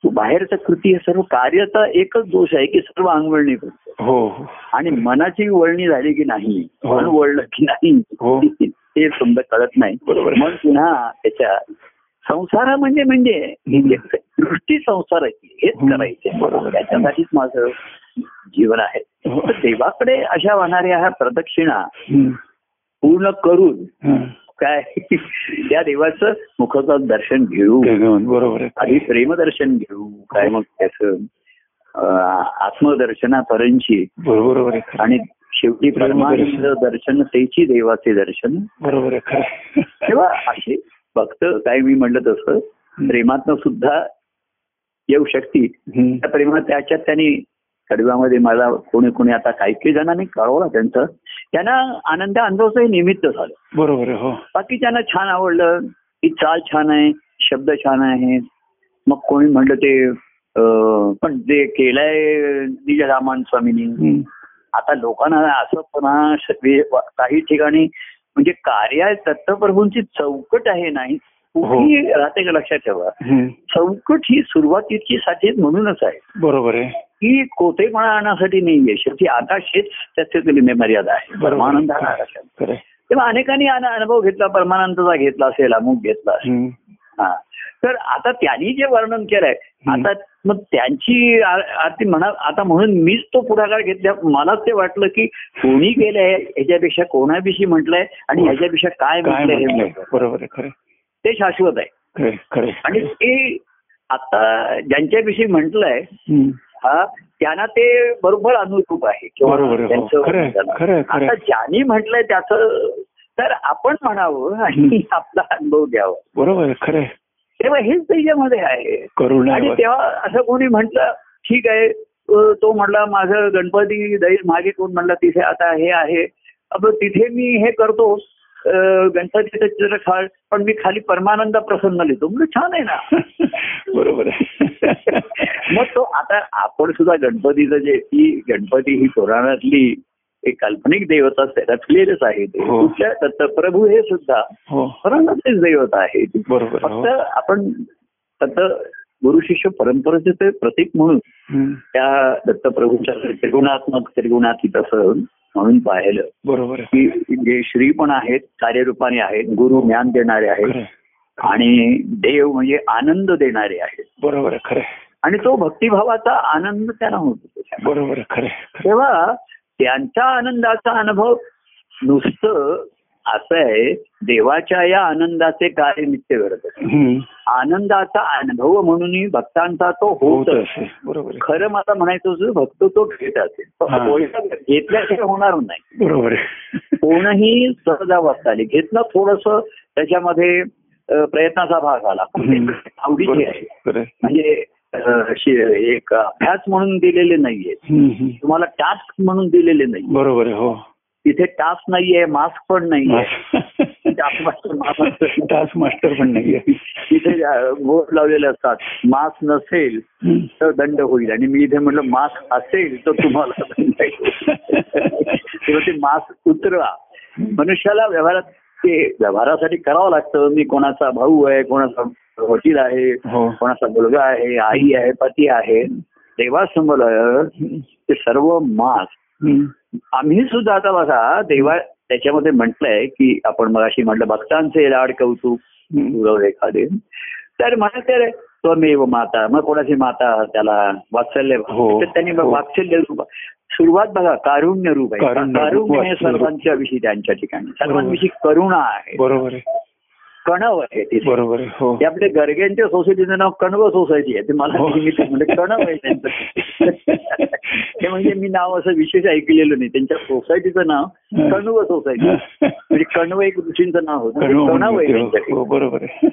बाहेरचं कृती हे सर्व कार्याचा एकच दोष आहे की सर्व अंगवळणी पडतं हो हो आणि मनाची वळणी झाली की नाही हो. मन वळलं की नाही हो. ते समजा कळत नाही बरोबर. मग पुन्हा त्याच्या संसार म्हणजे म्हणजे. दृष्टी संसाराची हेच. करायचे बरोबर. त्याच्यासाठीच माझं जीवन आहे हो. देवाकडे अशा वाहणाऱ्या ह्या प्रदक्षिणा. पूर्ण करून हं. काय त्या देवाचं मुखाचं दर्शन घेऊ बरोबर आधी प्रेमदर्शन घेऊ काय मग त्याचं अं, आत्मदर्शनापर्यंतची बरोबर. आणि शेवटी परमानंद दर्शन तेची देवाचे दर्शन बरोबर तेव्हा अशी भक्त काय मी म्हणलं तसं प्रेमातनं सुद्धा येऊ शकती हं. त्या प्रेमात त्याच्यात त्यांनी कडव्यामध्ये मला कोणी कोणी आता काही काही जणांनी कळवलं त्यांचं. त्यांना आनंद अनुभवचं हे निमित्त झालं. बरोबर हो. बाकी त्यांना छान आवडलं की चाल छान आहे शब्द छान आहे मग कोणी म्हणलं ते पण जे केलंय निज रामान स्वामींनी हं. आता लोकांना असं पण हा काही ठिकाणी म्हणजे कार्य दत्तप्रभूंची चौकट आहे नाही कुठेही राहते का लक्षात ठेवा. हं. चौकट ही सुरुवातीची साठी म्हणूनच आहे. बरोबर आहे. ही कोतेपणा आणण्यासाठी नाहीये शेवटी आकाश हेच त्याचे मर्यादा आहे. परमानंद. तेव्हा अनेकांनी अन- अनुभव घेतला परमानंदचा घेतला असेल अमुक घेतला असेल हं. तर आता त्यांनी जे वर्णन केलंय. आता मग त्यांची म्हणा आता म्हणून मीच तो पुढाकार घेतल्या मलाच ते वाटलं की कोणी केलंय ह्याच्यापेक्षा कोणाविषयी म्हटलंय आणि ह्याच्यापेक्षा काय म्हटलंय हे. बरोबर. ते शाश्वत आहे. आणि ते आता ज्यांच्याविषयी म्हटलंय हं. त्यांना ते बरोबर अनुरूप आहे किंवा हो. त्यांचं. आता ज्यांनी म्हटलंय त्याचं तर आपण म्हणावं आणि आपला अनुभव घ्यावा बरोबर खरं. तेव्हा हेच त्याच्यामध्ये आहे आणि. तेव्हा असं कोणी म्हटलं ठीक आहे तो म्हणला माझं गणपती दैल मागे कोण म्हणला तिथे आता हे आहे अब तिथे मी हे करतो गणपतीचं चित्र खाल पण मी खाली परमानंद प्रसन्न लिहितो म्हणजे छान आहे ना बरोबर मग तो आता आपण सुद्धा गणपतीचं जे की गणपती ही पुराणातली एक काल्पनिक देवता रचलेलंच आहे ते हो. कुठल्या दत्तप्रभू हे सुद्धा हो पुराणातलीच देवता आहे आहे, फक्त हो. आपण दत्त गुरु शिष्य परंपरेचे ते प्रतीक म्हणून हं. त्या दत्तप्रभूच्या त्रिगुणात्मक त्रिगुणातीत असं म्हणून पाहिलं बरोबर की जे श्री पण आहेत कार्यरूपाने आहेत गुरु ज्ञान देणारे आहेत. आणि देव म्हणजे आनंद देणारे आहेत बरोबर खरं. आणि तो भक्तिभावाचा आनंद त्यांना होतो. बरोबर खरं. तेव्हा त्यांच्या आनंदाचा अनुभव नुसतं असं आहे देवाच्या या आनंदाचे कार्य नित्य घडत असते. आनंदाचा अनुभव म्हणूनही भक्तांचा तो होत बरोबर खरं मला म्हणायचं भक्त तो घेत असेल. घेतल्याशिवाय होणार नाही. बरोबर कोणही सहजावस्थ आली घेतलं थोडस त्याच्यामध्ये प्रयत्नाचा भाग आला. आवडीचे आहे. म्हणजे एक अभ्यास म्हणून दिलेले नाहीये. तुम्हाला टास्क म्हणून दिलेले नाही बरोबर हो. तिथे टास्क नाहीये मास्क पण नाहीये. टास्क मास्टर पण नाहीये. तिथे बोर्ड लावलेले असतात. मास्क नसेल. तर दंड होईल. आणि मी इथे म्हटलं मास्क असेल तर तुम्हाला दंड. तेव्हा ते मास्क उतरवा. मनुष्याला व्यवहारात ते व्यवहारासाठी करावं लागतं. मी कोणाचा भाऊ आहे कोणाचा वकील आहे हो. कोणाचा मुलगा आहे आई आहे पती आहे. देवासमोर ते सर्व मास्क. आम्ही सुद्धा आता बघा देवा त्याच्यामध्ये म्हटलंय की आपण मगाशी म्हटलं भक्तांचे लाड कौतुक हं. एखादे तर म्हणत तर स्वमेव माता मग कोणाची माता त्याला वात्सल्य हो, तर त्यांनी मग हो. वात्सल्य रूप सुरुवात बघा कारुण्य रूप आहे कारुण्य हे. सर्वांच्या विषयी त्यांच्या ठिकाणी सर्वांविषयी करुणा आहे बरोबर आहे कणव आहे तिथे बरोबर हो. ते आपल्या गर्ग्यांच्या सोसायटीचं नाव कणव सोसायटी आहे. ते मला हो. म्हणजे कणव आहे त्यांचं. ते म्हणजे मी नाव असं विशेष ऐकलेलं नाही. त्यांच्या सोसायटीचं नाव कणव सोसायटी. म्हणजे कणव एक ऋषींचं नाव होतं. कणव ते कणव आहे त्यांच्याकडे हो बरोबर आहे.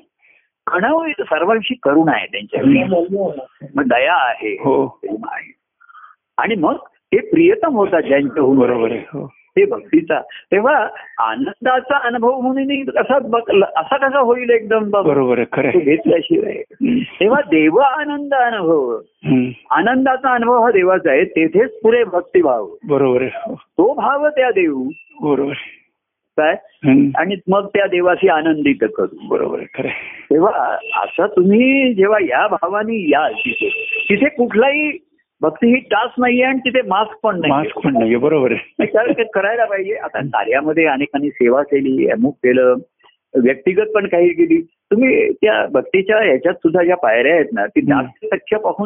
कणव हे सर्वांशी करुणा आहे त्यांच्याकडे. मग दया हो. आहे. आणि मग ते प्रियतम होतात ज्यांच्याहून. बरोबर आहे हो भक्तीचा. तेव्हा आनंदाचा अनुभव म्हणून बघ- असा कसा होईल एकदम बरोबर घेतल्याशिवाय. तेव्हा देव आनंद अनुभव. आनंदाचा अनुभव हा देवाचा आहे तेथेच पुढे भक्तिभाव. बरोबर तो भाव त्या देऊ. बरोबर काय. आणि मग त्या देवाशी आनंदित करू. बरोबर तेव्हा असं तुम्ही जेव्हा या भावाने याल तिथे तिथे कुठलाही भक्ती ही टास्क नाहीये आणि तिथे मास्क पण नाही मास्क पण नाहीये बरोबर आहे. करायला पाहिजे. आता कार्यामध्ये अनेकांनी सेवा केली अमुक केलं व्यक्तिगत पण काही केली. तुम्ही त्या भक्तीच्या ह्याच्यात सुद्धा ज्या पायऱ्या आहेत ना ती. जास्त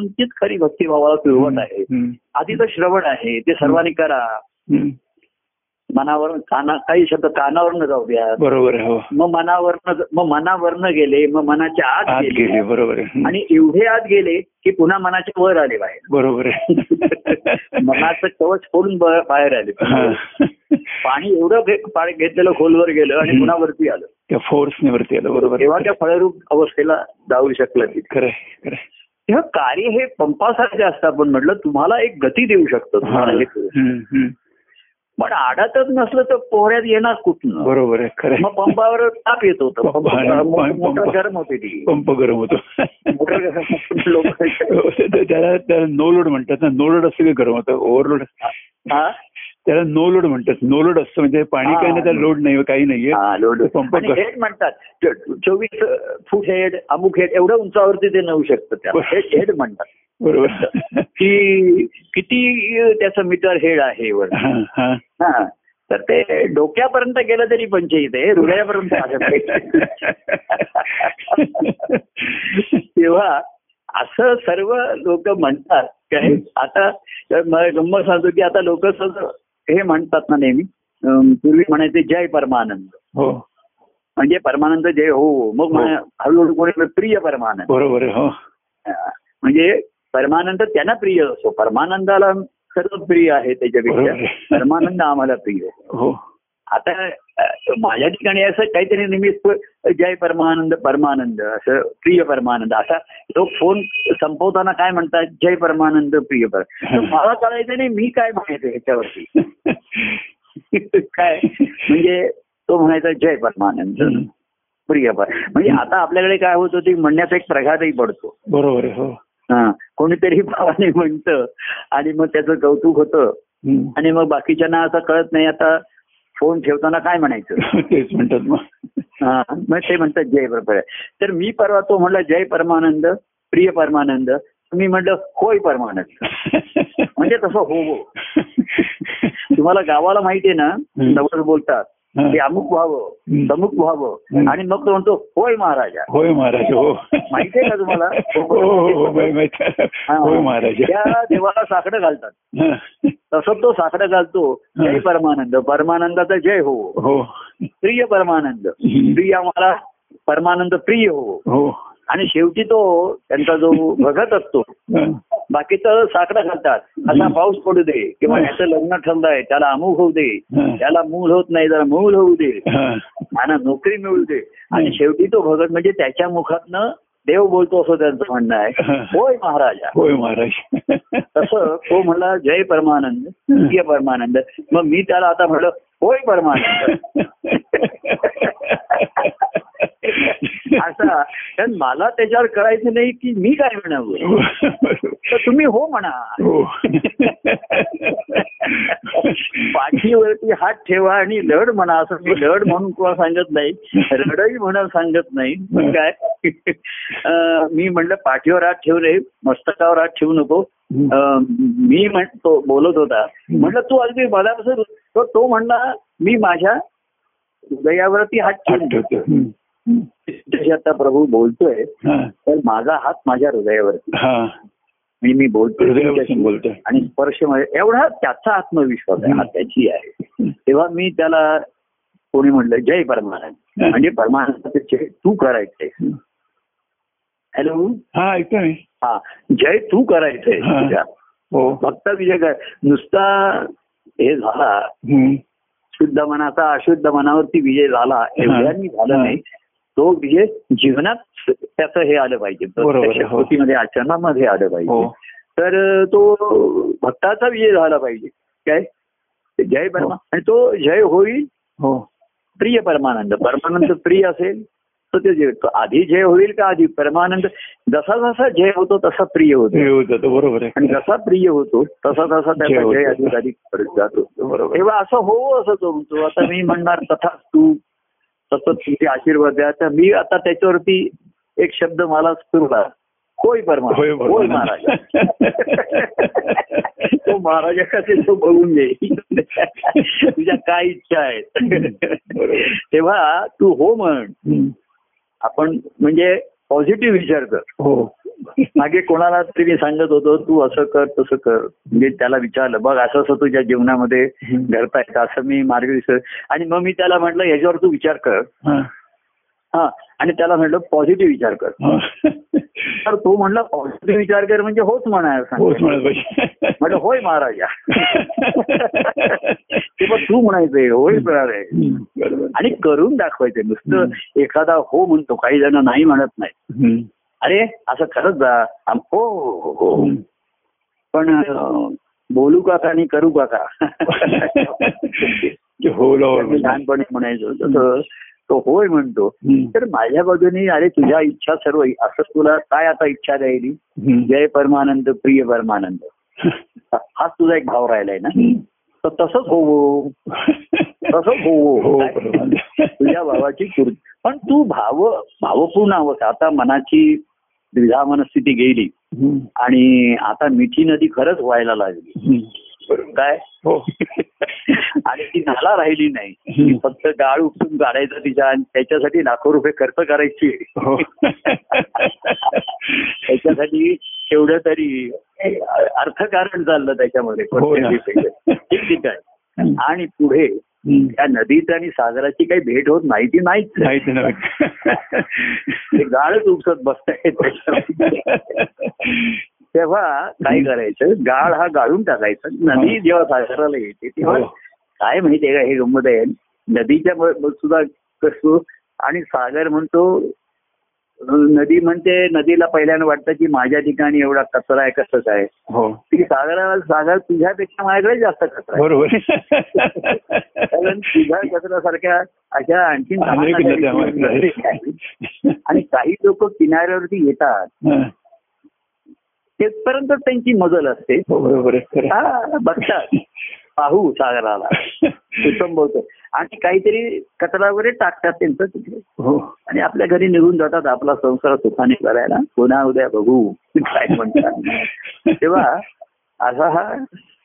तीच खरी भक्तिभावाला सुरुवात आहे. आधीचं श्रवण आहे ते सर्वांनी करा. मनावरून काना काही शब्द कानावरनं जाऊ द्या. बरोबर हो. मग मनावरनं मग मनावरनं गेले मग मनाच्या आत गेले. बरोबर. आणि एवढे आत गेले की पुन्हा मनाच्या वर आले बाहेर. बरोबर मनाचं कवच फोडून बाहेर आले. पाणी एवढं घेतलेलं खोलवर गेलं आणि पुन्हा वरती आलं. त्या फोर्सने वरती आलं बरोबर. तेव्हा त्या फळरूप अवस्थेला जाऊ शकलं खरंय तेव्हा कार्य हे पंपासारखे असतं. आपण म्हटलं तुम्हाला एक गती देऊ शकतं. तुम्हाला हे करून. हम्म, हम्म. पण आडातच नसलं तर पोहऱ्यात येणार कुठनं? बरोबर आहे खरंय मग पंपावर ताप येत होतं. मोटर गरम होते ती. पंप गरम होतो. त्याला त्याला नो लोड म्हणतात ना. नो लोड असं काही गरम होतं? ओव्हरलोड हा? त्याला नो लोड म्हणतात. नो लोड असतं म्हणजे पाणी काही नाही त्याला लोड नाही काही नाहीये. हा, लोड पंप हेड म्हणतात. चोवीस फूट हेड अमुक हेड एवढं उंचावरती ते नेऊ शकतं त्याला. हेड हेड म्हणतात. बरोबर. की किती त्याचं मीटर हेड आहे वर? हा, हा. हा. तर ते डोक्यापर्यंत गेलं तरी पंचायत आहे हृदयापर्यंत. तेव्हा असं सर्व लोक म्हणतात काय आता गंमत सांगतो की आता लोक हे म्हणतात ना नेहमी पूर्वी म्हणायचे जय परमानंद. हो. म्हणजे परमानंद जय हो मग म्हणे- हळूहळू कोणी प्रिय परमानंद. बरोबर हो. हा. म्हणजे परमानंद त्यांना प्रिय असतो परमानंदाला सर्व प्रिय आहे त्याच्यापेक्षा आहे. परमानंद आम्हाला प्रिय हो. आता माझ्या ठिकाणी असं काहीतरी निमित्त जय परमानंद परमानंद असं प्रिय परमानंद. असा तो फोन संपवताना काय म्हणतात? जय परमानंद प्रिय पर. मला कळायचं नाही मी काय म्हणायचं ह्याच्यावरती? काय? म्हणजे तो म्हणायचा जय परमानंद. प्रिय पर. म्हणजे आता आपल्याकडे काय होतं ते म्हणण्याचा एक प्रघातही पडतो. बरोबर हो हा. कोणीतरी भावाने म्हणतं. आणि मग त्याचं कौतुक होतं. आणि मग बाकीच्यांना असं कळत नाही आता फोन ठेवताना काय म्हणायचं? तेच म्हणतात मग. हा, मग ते म्हणतात जय बरोबर. तर मी परवा तो म्हणला जय परमानंद प्रिय परमानंद. मी म्हटलं होय परमानंद. म्हणजे तसं हो हो. तुम्हाला गावाला माहिती आहे ना. जवळ बोलतात. की अमुक व्हावं. तमुक व्हावं. आणि मग तो म्हणतो होय महाराजा. होय महाराज हो. माहिती आहे का तुम्हाला? हो हो हो. होय महाराज. त्या देवाला साकडं घालतात. तसं तो साकडं घालतो. जय परमानंद. परमानंदाचा जय हो. हो. प्रिय परमानंद. प्रिय आम्हाला परमानंद प्रिय हो. हो. आणि शेवटी तो त्यांचा जो भगत असतो. बाकीचं साकडं घालतात असा पाऊस पडू दे किंवा. ह्याचं लग्न ठरलंय त्याला अमुक होऊ दे. त्याला मूल होत नाही जरा मूल होऊ दे. आणि नोकरी मिळू दे आणि. शेवटी तो भगत म्हणजे त्याच्या मुखातनं देव बोलतो असं त्यांचं म्हणणं आहे. होय महाराजा होय महाराज तसं तो म्हणला जय परमानंद प्रिय परमानंद मग मी त्याला आता म्हणलं होय परमानंद असा कारण मला त्याच्यावर कळायचं नाही की मी काय म्हणावं. तर तुम्ही हो म्हणा. हो. पाठीवरती हात ठेवा आणि लढ म्हणा असं मी लढ म्हणून कोणा सांगत नाही. रडही म्हणून सांगत नाही. काय? मी म्हणलं पाठीवर हात ठेवू नये मस्तकावर हात ठेवू नको. मी म्हणतो बोलत होता. म्हटलं तू अगदी मनापासून तो तो म्हणला मी माझ्या हृदयावरती हात हात ठेवून आता प्रभू बोलतोय. तर माझा हात माझ्या हृदयावरती. म्हणजे मी बोलतोय आणि स्पर्श म्हणजे एवढा त्याचा आत्मविश्वास आहे हा त्याची आहे. तेव्हा मी त्याला कोणी म्हणलं जय परमानंद. म्हणजे परमानंदाचे जय तू करायचंय हॅलो? हा ऐकतो मी. हा. जय तू करायचंय. तुझ्या. हो. फक्त विजय काय नुसता हे झाला. शुद्ध मनाचा अशुद्ध मनावरती विजय झाला. एवढ्यानी झालं. नाही. तो विजय जीवनात त्याचं हे आलं पाहिजे. कृतीमध्ये आचरणामध्ये आलं पाहिजे. तर तो भक्ताचा विजय झाला पाहिजे. काय? जय परमा आणि तो जय होईल हो. प्रिय परमानंद. परमानंद प्रिय असेल तर ते जय तो आधी जय होईल का आधी परमानंद? जसा जसा जय होतो तसा प्रिय होतो. जातं, बरोबर आणि जसा प्रिय होतो तसा तसा जय त्याचा जय अधिक अधिक जातो. बरोबर तेव्हा असं हो असं तो म्हणतो आता मी म्हणणार तथा तू सतत तुमचे आशीर्वाद द्या. तर मी आता त्याच्यावरती एक शब्द मला सुरला होय परमा होय. महाराजा. तो महाराजा कसे तो बघून घे. तुझ्या काय इच्छा आहेत. तेव्हा तू हो म्हण. आपण म्हणजे पॉझिटिव्ह विचार कर. हो. मागे कोणाला तरी सांगत होतो तू असं कर तसं कर. म्हणजे त्याला विचारलं बघ असं असं तुझ्या जीवनामध्ये हम्म. घडता येतं असं मी मार्गदर्शन आणि मग मी त्याला म्हटलं याच्यावर तू विचार कर. हा. हा आणि त्याला म्हटलं पॉझिटिव्ह विचार कर. हा. तर तो म्हणला पॉझिटिव्ह विचार कर म्हणजे होच म्हणाय होच म्हणत पाहिजे. म्हटलं होय महाराजा. ते तू म्हणायचंय होय आहे. आणि करून दाखवायचं नुसतं एखादा हो म्हणतो काही जण नाही म्हणत नाही. अरे असं खरंच जा. हो हो, हो. पण बोलू का आणि करू का का? हो. मी लहानपणी म्हणायचो तसं तो होय म्हणतो. तर माझ्या बाजूने अरे तुझ्या इच्छा सर्व असं तुला काय आता इच्छा द्यायली. जय परमानंद प्रिय परमानंद हाच तुझा एक भाव राहिलाय ना. तर तसंच होवो तसंच हो होवो काय? परमानंद. तुझ्या भावाची पण तू भाव भावपूर्ण अवस्था आता मनाची द्विधा मनस्थिती गेली. आणि आता मिठी नदी खरंच व्हायला लागली. काय? हो. आणि ती नाला राहिली नाही. ती फक्त गाळ उपसून काढायचं तिच्या आणि त्याच्यासाठी लाखो रुपये खर्च करायची. हो. त्याच्यासाठी तेवढं तरी अर्थकारण चाललं त्याच्यामध्ये. हो. ठीक ठीक आहे आणि पुढे. त्या नदीत आणि सागराची काही भेट होत नाही. ती नाहीच गाळच उपसत बसताय तेव्हा काय करायचं? गाळ हा गाळून टाकायचा. नदी जेव्हा सागराला येते तेव्हा हो. काय माहितीये का हे गंमत आहे नदीच्या सुद्धा कसं? आणि सागर म्हणतो नदी म्हणते नदीला पहिल्यानं वाटतं की माझ्या ठिकाणी एवढा कचरा आहे कसं काय हो. ती सागराला सागर तुझ्यापेक्षा माझ्याकडे जास्त कचरा आहे. बरोबर. कारण तुझ्या कचऱ्यासारख्या अशा आहेत. आणि काही लोक किनाऱ्यावरती येतात. तेथपर्यंत त्यांची मजल असते. हो. हा, बघतात. पाहू सागराला. कुटुंबवतो आणि काहीतरी कचरा वगैरे टाकतात त्यांचं तिथे. हो. आणि आपल्या घरी निघून जातात. आपला संसार सुखाने करायला. पुन्हा उद्या बघू. काय म्हणतात. तेव्हा असा हा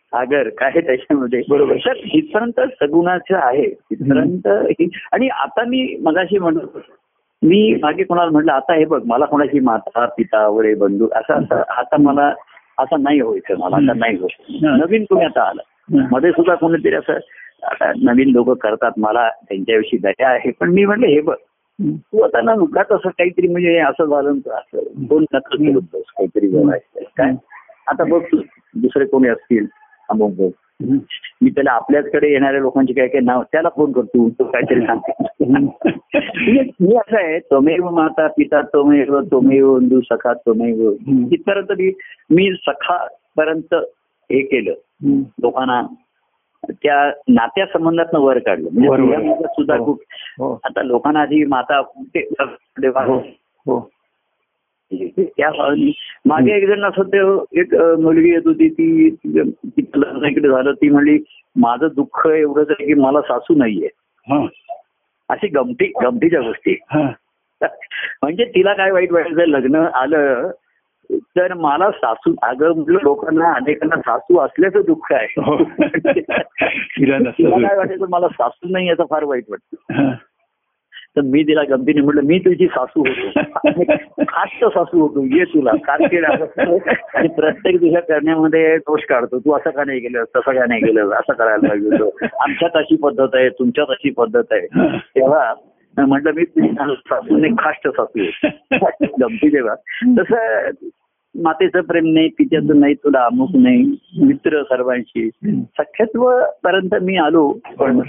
सागर काय त्याच्यामध्ये. बरोबर. तर इथपर्यंत सगुणाचं आहे. इथपर्यंत ही- आणि आता मी मगाशी म्हणत होतो, मी मागे कोणाला म्हटलं आता हे बघ मला कोणाची माता पिता वडे बंधू असं असं आता मला असं नाही व्हायचं मला आता नाही होत नवीन कोणी आता आलं. मध्ये सुद्धा कोणीतरी असं आता नवीन लोक करतात मला त्यांच्याविषयी दया आहे. पण मी म्हटलं हे बघ तू आता ना उगाच असं काहीतरी म्हणजे असं झालं असं दोन बस, काहीतरी काय? आता बघ तू दुसरे कोणी असतील अमुक बघ. मी त्याला आपल्याचकडे येणाऱ्या लोकांचे काय काय नाव त्याला फोन करतो तो काहीतरी सांगते मी असं आहे त्वमेव माता पिता त्वमेव त्वमेव बंधू सखा त्वमेव इथपर्यंत मी मी सखा पर्यंत हे केलं. लोकांना त्या नात्या संबंधात वर काढलं. म्हणजे सुद्धा हो. खूप हो. आता लोकांना आधी माता हो. हो. त्या मागे एक जण असं ते एक मुलगी येत होती ती लग्न इकडे झालं. ती म्हणली माझं दुःख एवढंच आहे की मला सासू नाहीये. हा. अशी गमती गमतीच्या गोष्टी हा म्हणजे तिला काय वाईट वाटायचं लग्न आलं तर मला सासू अगं म्हटलं लोकांना अनेकांना सासू असल्याचं दुःख हो. आहे दुःख. काय वाटायचं मला सासू नाही याचं फार वाईट वाटतं हा. तर मी तिला गमतीने म्हटलं मी तुझी सासू होतो. खास सासू होतो ये तुला. कारकीड आणि प्रत्येक तुझ्या करण्यामध्ये दोष काढतो. तू असं का नाही केलं? तसं का नाही केलं? असं करायला पाहिजे होतं. आमच्यात अशी पद्धत आहे तुमच्यात अशी पद्धत आहे. तेव्हा म्हटलं मी तुझी सासूने खाष्ट सासू गमती तेव्हा तसं मातेचं प्रेम नाही तिच्याचं नाही तुला अमुक नाही मित्र सर्वांशी. सख्यत्व पर्यंत मी आलो पण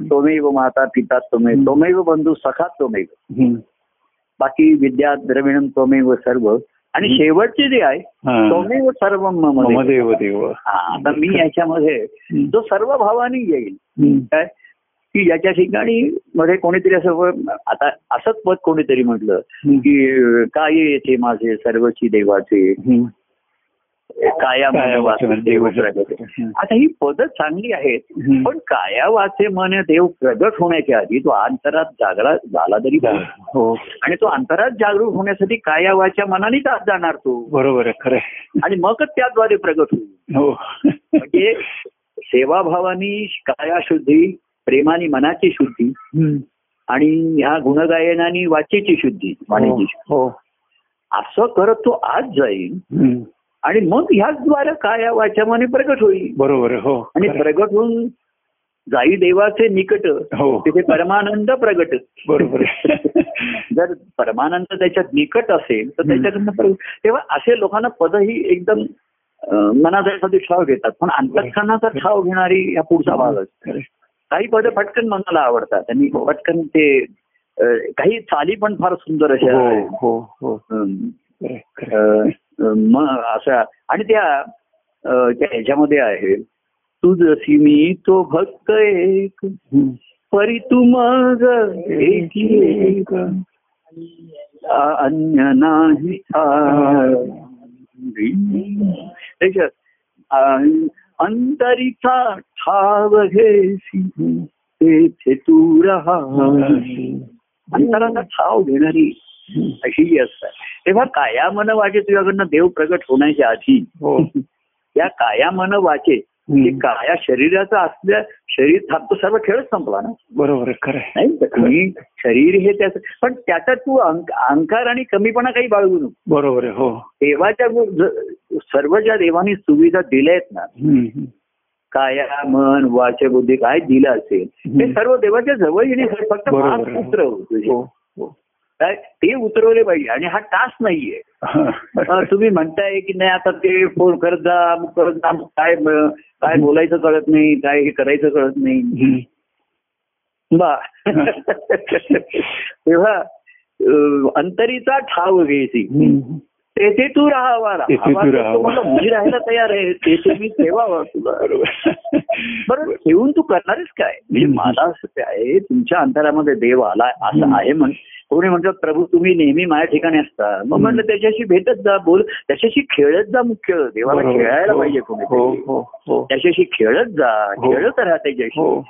तोमेव माता पिता तोमेव तोमेव बंधू सखा तोमेव. बाकी विद्या द्रविणम तोमेव सर्व. आणि शेवटचे जे आहे. तोमेव सर्व देव. देव आता मी याच्यामध्ये जो सर्व भावाने येईल. काय? की याच्या ठिकाणी मध्ये कोणीतरी असं आता असंच पद कोणीतरी म्हटलं. की काय येथे माझे सर्वची देवाचे. काया प्रगट हं. आता ही पदं चांगली आहेत. पण काया वाचे मन देव प्रगट होण्याच्या आधी तो अंतरात जागरा झाला तरी. हो आणि तो अंतरात जागरूक होण्यासाठी काया वाच्या मनानेच आत जाणार तो बरोबर आहे खरं. आणि मगच त्याद्वारे प्रगट होईल हो म्हणजे सेवाभावानी काया शुद्धी प्रेमानी मनाची शुद्धी. आणि ह्या गुणगायनानी वाचेची शुद्धी वाणीची. हो असं करत तो आज जाईल. आणि मग ह्याचद्वारे काया वाच्या मने प्रगट होईल? बरोबर हो आणि. प्रगट होऊन जाई देवाचे निकट हो. तिथे परमानंद प्रगट. बरोबर. जर परमानंद त्याच्यात निकट असेल तर. त्याच्याकडनं प्रगट- तेव्हा असे लोकांना पद ही एकदम मनाचा एखादी ठाव घेतात. पण अंतकरणाचा ठाव घेणारी हा पुढचा भाग असतो. काही पद पटकन मनाला आवडतात. आणि हो. पटकन ते काही चाली पण फार सुंदर अशा मग आहेत. आणि त्या ह्याच्यामध्ये आहे तू जशी मी तो भक्त एक परी तू मग एकी एक अन्य नाही ठावी. अंतरीचा ठाव घेसी तेथे तू राहा अंतराचा ठाव घेणारी अशी ही असतात तेव्हा काया मन वाचे तुझ्याकडनं देव प्रगट होण्याच्या आधी हो या काया मन वाचे हं. काया शरीराचं असल्या शरीर थांबतो सर्व खेळच संपला ना बरोबर खरं. नाही शरीर हे त्याचं पण त्याच्यात तू अहंकार आणि कमीपणा काही बाळगू नको बरोबर हो देवाच्या सर्व ज्या देवानी सुविधा दिल्या आहेत ना हं. हं. काया मन वाचे बुद्धी काय दिलं असेल ते. सर्व देवाच्या जवळ येण्यासाठी फक्त बरोबर मार्ग ते उतरवले पाहिजे. आणि हा टास्क नाहीये. तुम्ही म्हणताय की नाही आता ते फोन करत जा करत जा काय काय बोलायचं कळत नाही काय हे करायचं कळत नाही. बा. तेव्हा अंतरीचा ठाव घ्यायची. तेथे तू राहावा. मी राहायला तयार आहे. तेथे मी ठेवावा तुला. बरोबर. बरं ठेवून तू करणारच काय? म्हणजे. मला असं काय आहे, तुमच्या अंतरामध्ये देव आला असं. आहे म्हण. कोणी म्हणतात प्रभू तुम्ही नेहमी माझ्या ठिकाणी असता. मग म्हटलं त्याच्याशी भेटत जा बोल. त्याच्याशी खेळत जा मुख्य. देवाला. खेळायला हो, पाहिजे हो कोणी हो त्याच्याशी खेळत जा. खेळत राहा त्याच्याशी.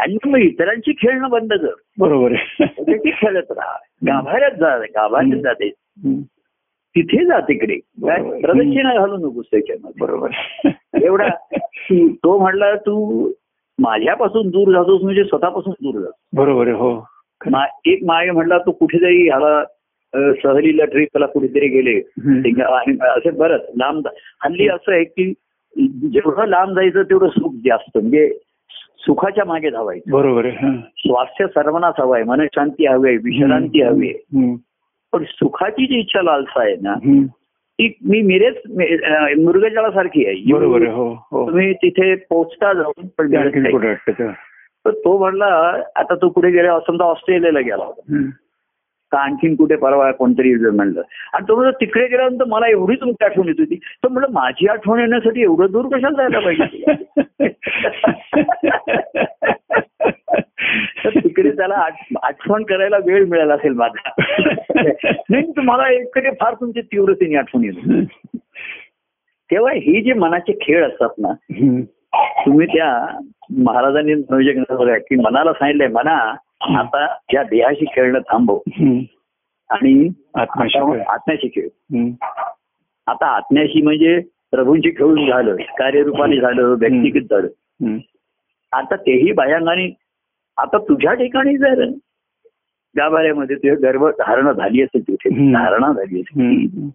आणि मग इतरांची खेळणं बंद कर. बरोबर. त्याच्याशी खेळत राहा. गाभाऱ्यात जा गाभाऱ्यात. जाते. तिथे जा तिकडे. प्रदक्षिणा घालू नकोस त्याच्यामध्ये. बरोबर. एवढा तू म्हणला तू माझ्यापासून दूर जातोस म्हणजे स्वतःपासून दूर जातो बरोबर हो. एक मागे म्हणला तू कुठेतरी ह्याला सहलीला ट्रिपला कुठेतरी गेले. असे बरंच लांब हल्ली असं आहे की जेवढं लांब जायचं तेवढं सुख जास्त. म्हणजे सुखाच्या मागे धावायचं. बरोबर आहे. स्वास्थ्य सर्वांनाच हवं आहे. मनशांती हवी आहे. विश्रांती हवी आहे. पण सुखाची जी इच्छा लालसा आहे ना. ती मी मिरेच मृगजळासारखी आहे. बरोबर हो हो. तुम्ही तिथे पोहोचता जाऊन पण तर तो म्हणला आता तो कुठे गेला? समजा ऑस्ट्रेलियाला गेला होता. का आणखीन कुठे परवा कोणतरी म्हणलं? आणि तो म्हणतो तिकडे गेल्यानंतर मला एवढी तुमची आठवण येत होती. तर म्हणलं माझी आठवण येण्यासाठी एवढं दूर कशाला जायला पाहिजे? तर तिकडे त्याला आठ- आठवण करायला वेळ मिळाला असेल माझा. नाही तर मला इकडे फार तुमची तीव्रतेने आठवण येत. तेव्हा ही जे मनाचे खेळ असतात ना. तुम्ही त्या महाराजांनी बघा की मनाला सांगितलंय मना आता या देहाशी खेळणं थांबव. आणि आत्म्याशी आता खेळ. आता आत्म्याशी म्हणजे प्रभूंची खेळून झालं कार्यरूपाने झालं व्यक्तिगत झालं. आता तेही बाह्यांगाने आता तुझ्या ठिकाणी जर गाभाऱ्यामध्ये तुझ्या गर्भ धारणा झाली असेल तिथे. धारणा झाली असेल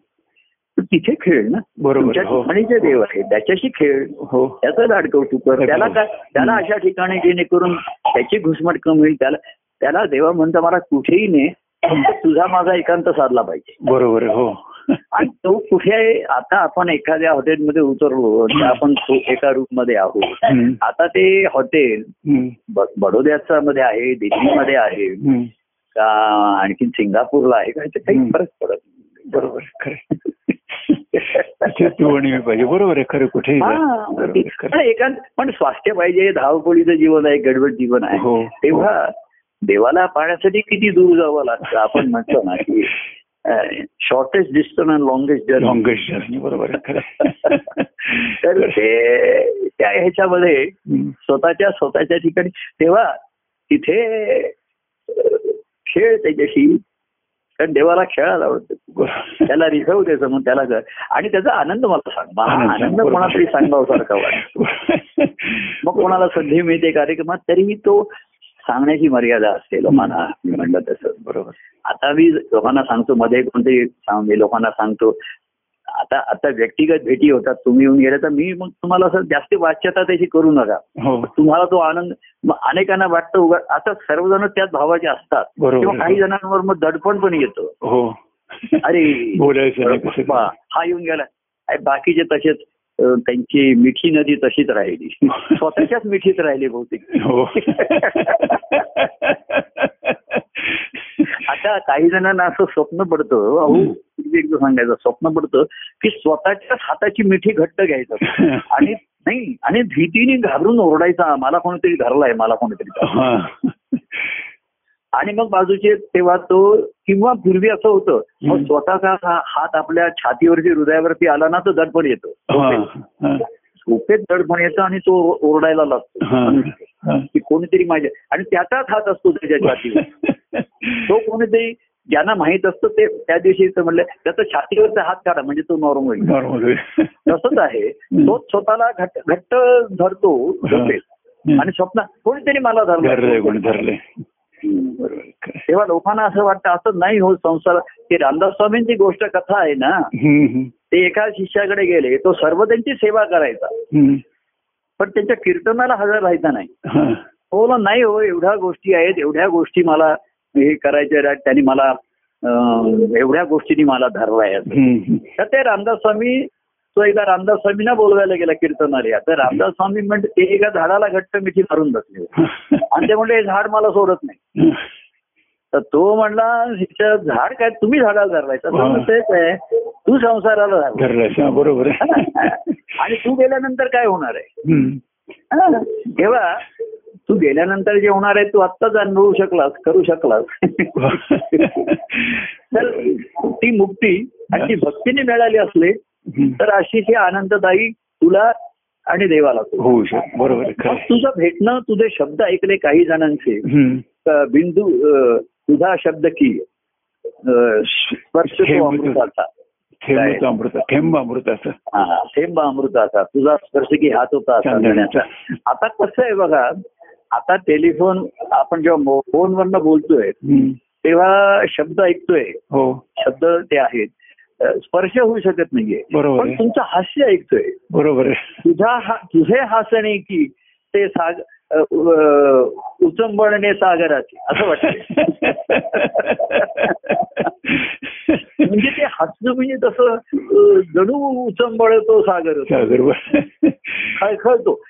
तिथे खेळ ना. बरोबर तुमच्या हो. जे देव आहे त्याच्याशी खेळ हो. त्याचं लाड कौतुक कर त्याला काय त्याला अशा ठिकाणी जेणेकरून त्याची घुसमट कमी होईल त्याला त्याला देवा म्हणता मला कुठेही ने तुझा माझा एकांत साधला पाहिजे. बरोबर हो. आणि तो कुठे आहे आता आपण एखाद्या हॉटेलमध्ये उतरलो तर आपण एका रूममध्ये आहोत. आता ते हॉटेल बडोद्याचा मध्ये आहे दिल्लीमध्ये आहे. का आणखी सिंगापूरला आहे काही. फरक पडत नाही. बरोबर खरं पाहिजे बरोबर आहे खरं. हा, खरं. पण एकांत पण स्वास्थ्य पाहिजे धावपळीचं जीवन आहे गडबड जीवन आहे हो तेव्हा देवाला पाहण्यासाठी किती दूर जावं लागतं आपण म्हणतो ना की shortest distance and longest journey longest journey बरोबर आहे खरं तर ते त्या ह्याच्यामध्ये. स्वतःच्या स्वतःच्या ठिकाणी तेव्हा तिथे खेळ त्याच्याशी कारण देवाला खेळायला आवडतं. त्याला रिझर्व द्यायचं म्हणून त्याला आणि त्याचा आनंद मला सांग. मला आनंद. कोणातरी सांगावसारखा वाटतो. मग कोणाला संधी मिळते कार्यक्रमात तरीही तो सांगण्याची मर्यादा असते लोकांना. मी म्हणलं तसं. बरोबर. आता मी लोकांना सांगतो मध्ये कोणतरी सांग मी लोकांना सांगतो आता आता व्यक्तिगत भेटी होतात तुम्ही येऊन गेले तर मी मग तुम्हाला असं जास्त वाच्यता त्याची करू नका. हो. तुम्हाला तो आनंद अनेकांना वाटतं उगा आता सर्वजण त्याच भावाचे असतात. किंवा काही जणांवर मग दडपण पण येतं. हो. अरे हा येऊन गेला. अरे बाकीचे तसेच त्यांची मिठी नदी तशीच राहिली. स्वतःच्याच मिठीत राहिली बहुतेक. हो. आता काही जणांना असं स्वप्न पडतं एकदा सांगायचं स्वप्न पडतं की स्वतःच्याच हाताची मिठी घट्ट घ्यायचं आणि नाही आणि भीतीने घाबरून ओरडायचा मला कोणीतरी धरलाय मला कोणीतरी धरलंय." हा. आणि मग बाजूचे तेव्हा तो किंवा पूर्वी असं होतं मग. स्वतःचा हात आपल्या छातीवरती हृदयावरती आला ना तो दडपण येतो. झोपेत दडपण येतं आणि तो ओरडायला लागतो. की कोणीतरी माझ्या आणि त्याचाच हात असतो त्याच्या छातीवर तो कोणीतरी ज्यांना माहीत असतं ते त्या दिवशी म्हणलं त्याचा छातीवरचा हात काढा म्हणजे तो नॉर्मल होईल. नॉर्मल तसंच आहे. तो स्वतःला घट्ट घट्ट धरतो आणि स्वप्न कोणीतरी मला धरलं. तेव्हा लोकांना असं वाटतं असं नाही हो संसार. ते रामदास स्वामींची गोष्ट कथा आहे ना. ते एका शिष्याकडे गेले तो सर्व त्यांची सेवा करायचा. पण त्यांच्या कीर्तनाला हजर राहायचा नाही. हा. नाही हो एवढ्या गोष्टी आहेत एवढ्या गोष्टी मला हे करायच्या आहेत त्यांनी मला एवढ्या गोष्टींनी मला धरलाय. तर ते रामदास स्वामी तो एकदा रामदास स्वामींना बोलवायला गेला कीर्तनाला. तर रामदास स्वामी म्हणते ते एका झाडाला घट्ट मिठी मारून बसले आणि ते म्हणले "हे झाड मला सोडत नाही. तर तो म्हणला "हिचं झाड काय तुम्ही झाडाला. म्हणतो, तेच आहे. तू संसाराला धरला धरलंय बरोबर आणि तू गेल्यानंतर काय होणार आहे. तेव्हा तू गेल्यानंतर जे होणार आहे तू आत्ताच अनुभवू शकलास करू शकलास. तर ती मुक्ती आणि ती भक्तीने मिळाली असले. तर अशी ही आनंददायी तुला आणि देवाला. होऊ शकत बरोबर तुझं भेटणं तुझे शब्द ऐकले काही जणांचे. बिंदू तुझा शब्द की स्पर्श अमृताचा. थेंब अमृत थेंब अमृताचं. हा थेंब अमृताचा. तुझा स्पर्श की हात होता आता कसं आहे बघा आता टेलिफोन आपण जेव्हा फोनवरनं बोलतोय. तेव्हा शब्द ऐकतोय. हो. शब्द ते आहेत. स्पर्श होऊ शकत नाहीये. बरोबर पण. तुमचं हास्य ऐकतोय. बरोबर तुझा तुझे हसणे की ते साग उचंबळणे सागराचे असं वाटतं म्हणजे ते हसणं म्हणजे तसं जणू उचंबळतो सागर खळखळतो.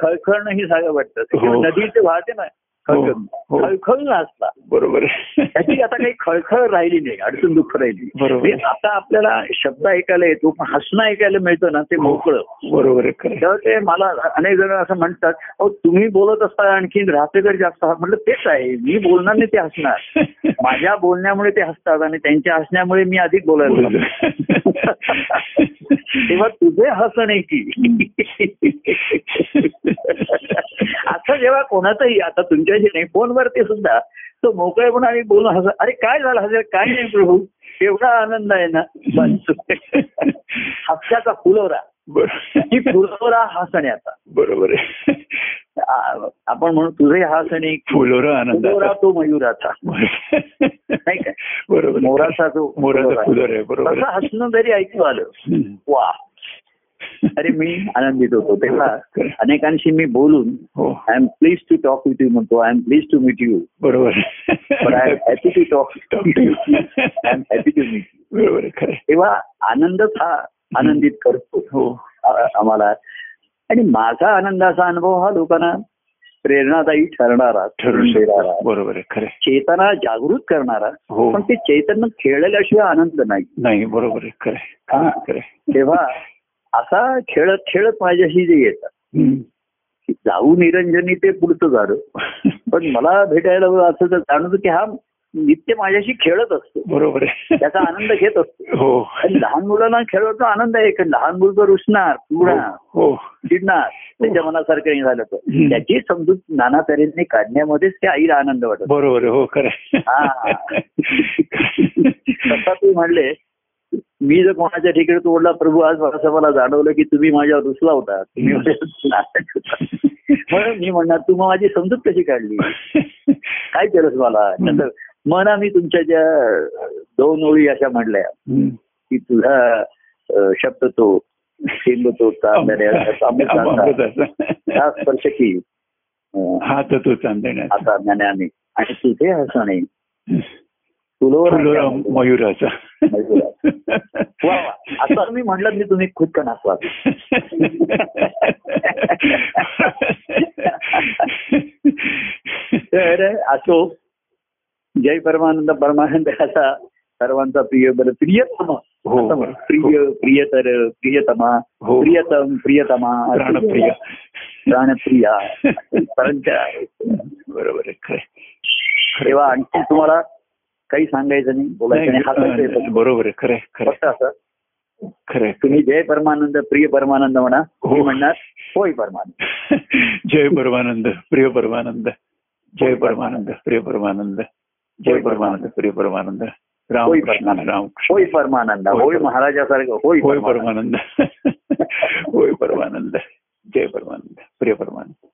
खळखळणं ही सागर वाटतं. हो. नदीचे वाहते ना खळखळ. हो. खळखळ असला बरोबर. आहे त्याची आता काही खळखळ राहिली नाही अडचण दुःख राहिली. बरोबर. आता आपल्याला शब्द ऐकायला येतो पण हसणं ऐकायला मिळतं ना ते मोकळं. बरोबर आहे तेव्हा ते मला अनेक जण असं म्हणतात अहो तुम्ही बोलत असता आणखीन राहतेकर जास्त आहात." म्हटलं तेच आहे मी बोलणार नाही ते हसणार. माझ्या बोलण्यामुळे ते हसतात आणि त्यांच्या हसण्यामुळे मी अधिक बोलायला लागलो. तेव्हा तुझे हसणे की? असं जेव्हा कोणाचंही आता तुमच्याशी नाही. फोनवरती सुद्धा तो मोकळेपणा आणि बोलून हस अरे काय झालं हसर काय नाही प्रभू? एवढा आनंद आहे ना. बस. हास्याचा फुलोरा. ही फुलोरा हसण्याचा बरोबर आपण म्हणू तुझे हसणे की फुलोरा आनंद तो मयुराचा. नाही काय बरोबर. मोराचा जो मोराचा फुलोरा बरोबर तसं. हसणं जरी ऐकू आलं. वा. अरे मी आनंदित होतो. तेव्हा अनेकांशी मी बोलून हो. I am please to talk with you म्हणतो I am please to meet you बरोबर. I am happy to talk Talk to you. I am happy to meet you बरोबर. तेव्हा आनंदच हा आनंदित करतो. हो. आम्हाला. आणि माझा आनंदाचा अनुभव हा लोकांना प्रेरणादायी ठरणारा ठरून देणारा. बरोबर खरं. चेतना जागृत करणारा. हो. पण ते चैतन्य खेळल्याशिवाय आनंद नाही. नाही बरोबर आहे खरं. हा. तेव्हा असा खेळत खेळत माझ्याशी जे येतात. जाऊ निरंजनी ते पुढचं झालं पण मला भेटायला असं तर जाणवतं की हा नित्य माझ्याशी खेळत असतो. बरोबर त्याचा आनंद घेत असतो. हो. लहान मुलांना खेळवतो आनंद आहे कारण लहान मुलगा रुसणार पुढणार हो. चिडणार त्याच्या मनासारखं नाही झालं तर. त्याची समजूत नाना तऱ्हेने काढण्यामध्येच त्या आईला आनंद वाटत बरोबर हो खरं हा. तसा तू म्हणले मी जर कोणाच्या ठिकाणी तोडला प्रभू आज असं मला जाणवलं की तुम्ही माझ्यावर रुसला होता. तुम्ही. म्हणून मी म्हणणार तू माझी समजूत कशी काढली? काय केलंस मला नंतर मना मी तुमच्या ज्या दोन ओळी अशा म्हणल्या. की तुझा शब्द तो थेंब तो. स्पर्श की हात तो ज्ञानाने. आणि तुझे हसणे. तुलोर फुलोरा मयुराचा. असं मी म्हटलं मी तुम्ही खुद का नाचवा तर असो जय परमानंद परमानंद असा सर्वांचा प्रिय बरं प्रियतम हो. म्हण. प्रिय प्रियतर प्रियतमा हो. प्रियतम प्रियतमा प्राणप्रिय प्राणप्रिया परंतु बरोबर तेव्हा आणखी तुम्हाला काही सांगायचं नाही बोलायचं. बरोबर आहे खरं खरं फक्त असं. खरं तुम्ही जय परमानंद प्रिय परमानंद म्हणा हो. म्हणणार होय परमानंद. जय परमानंद प्रिय परमानंद जय परमानंद प्रिय परमानंद जय परमानंद प्रिय परमानंद. परमानंद. रामकृष्ण. होय परमानंद. होय. महाराजासारखं. होय होय परमानंद. परमानंद. होय परमानंद. जय परमानंद. प्रिय परमानंद.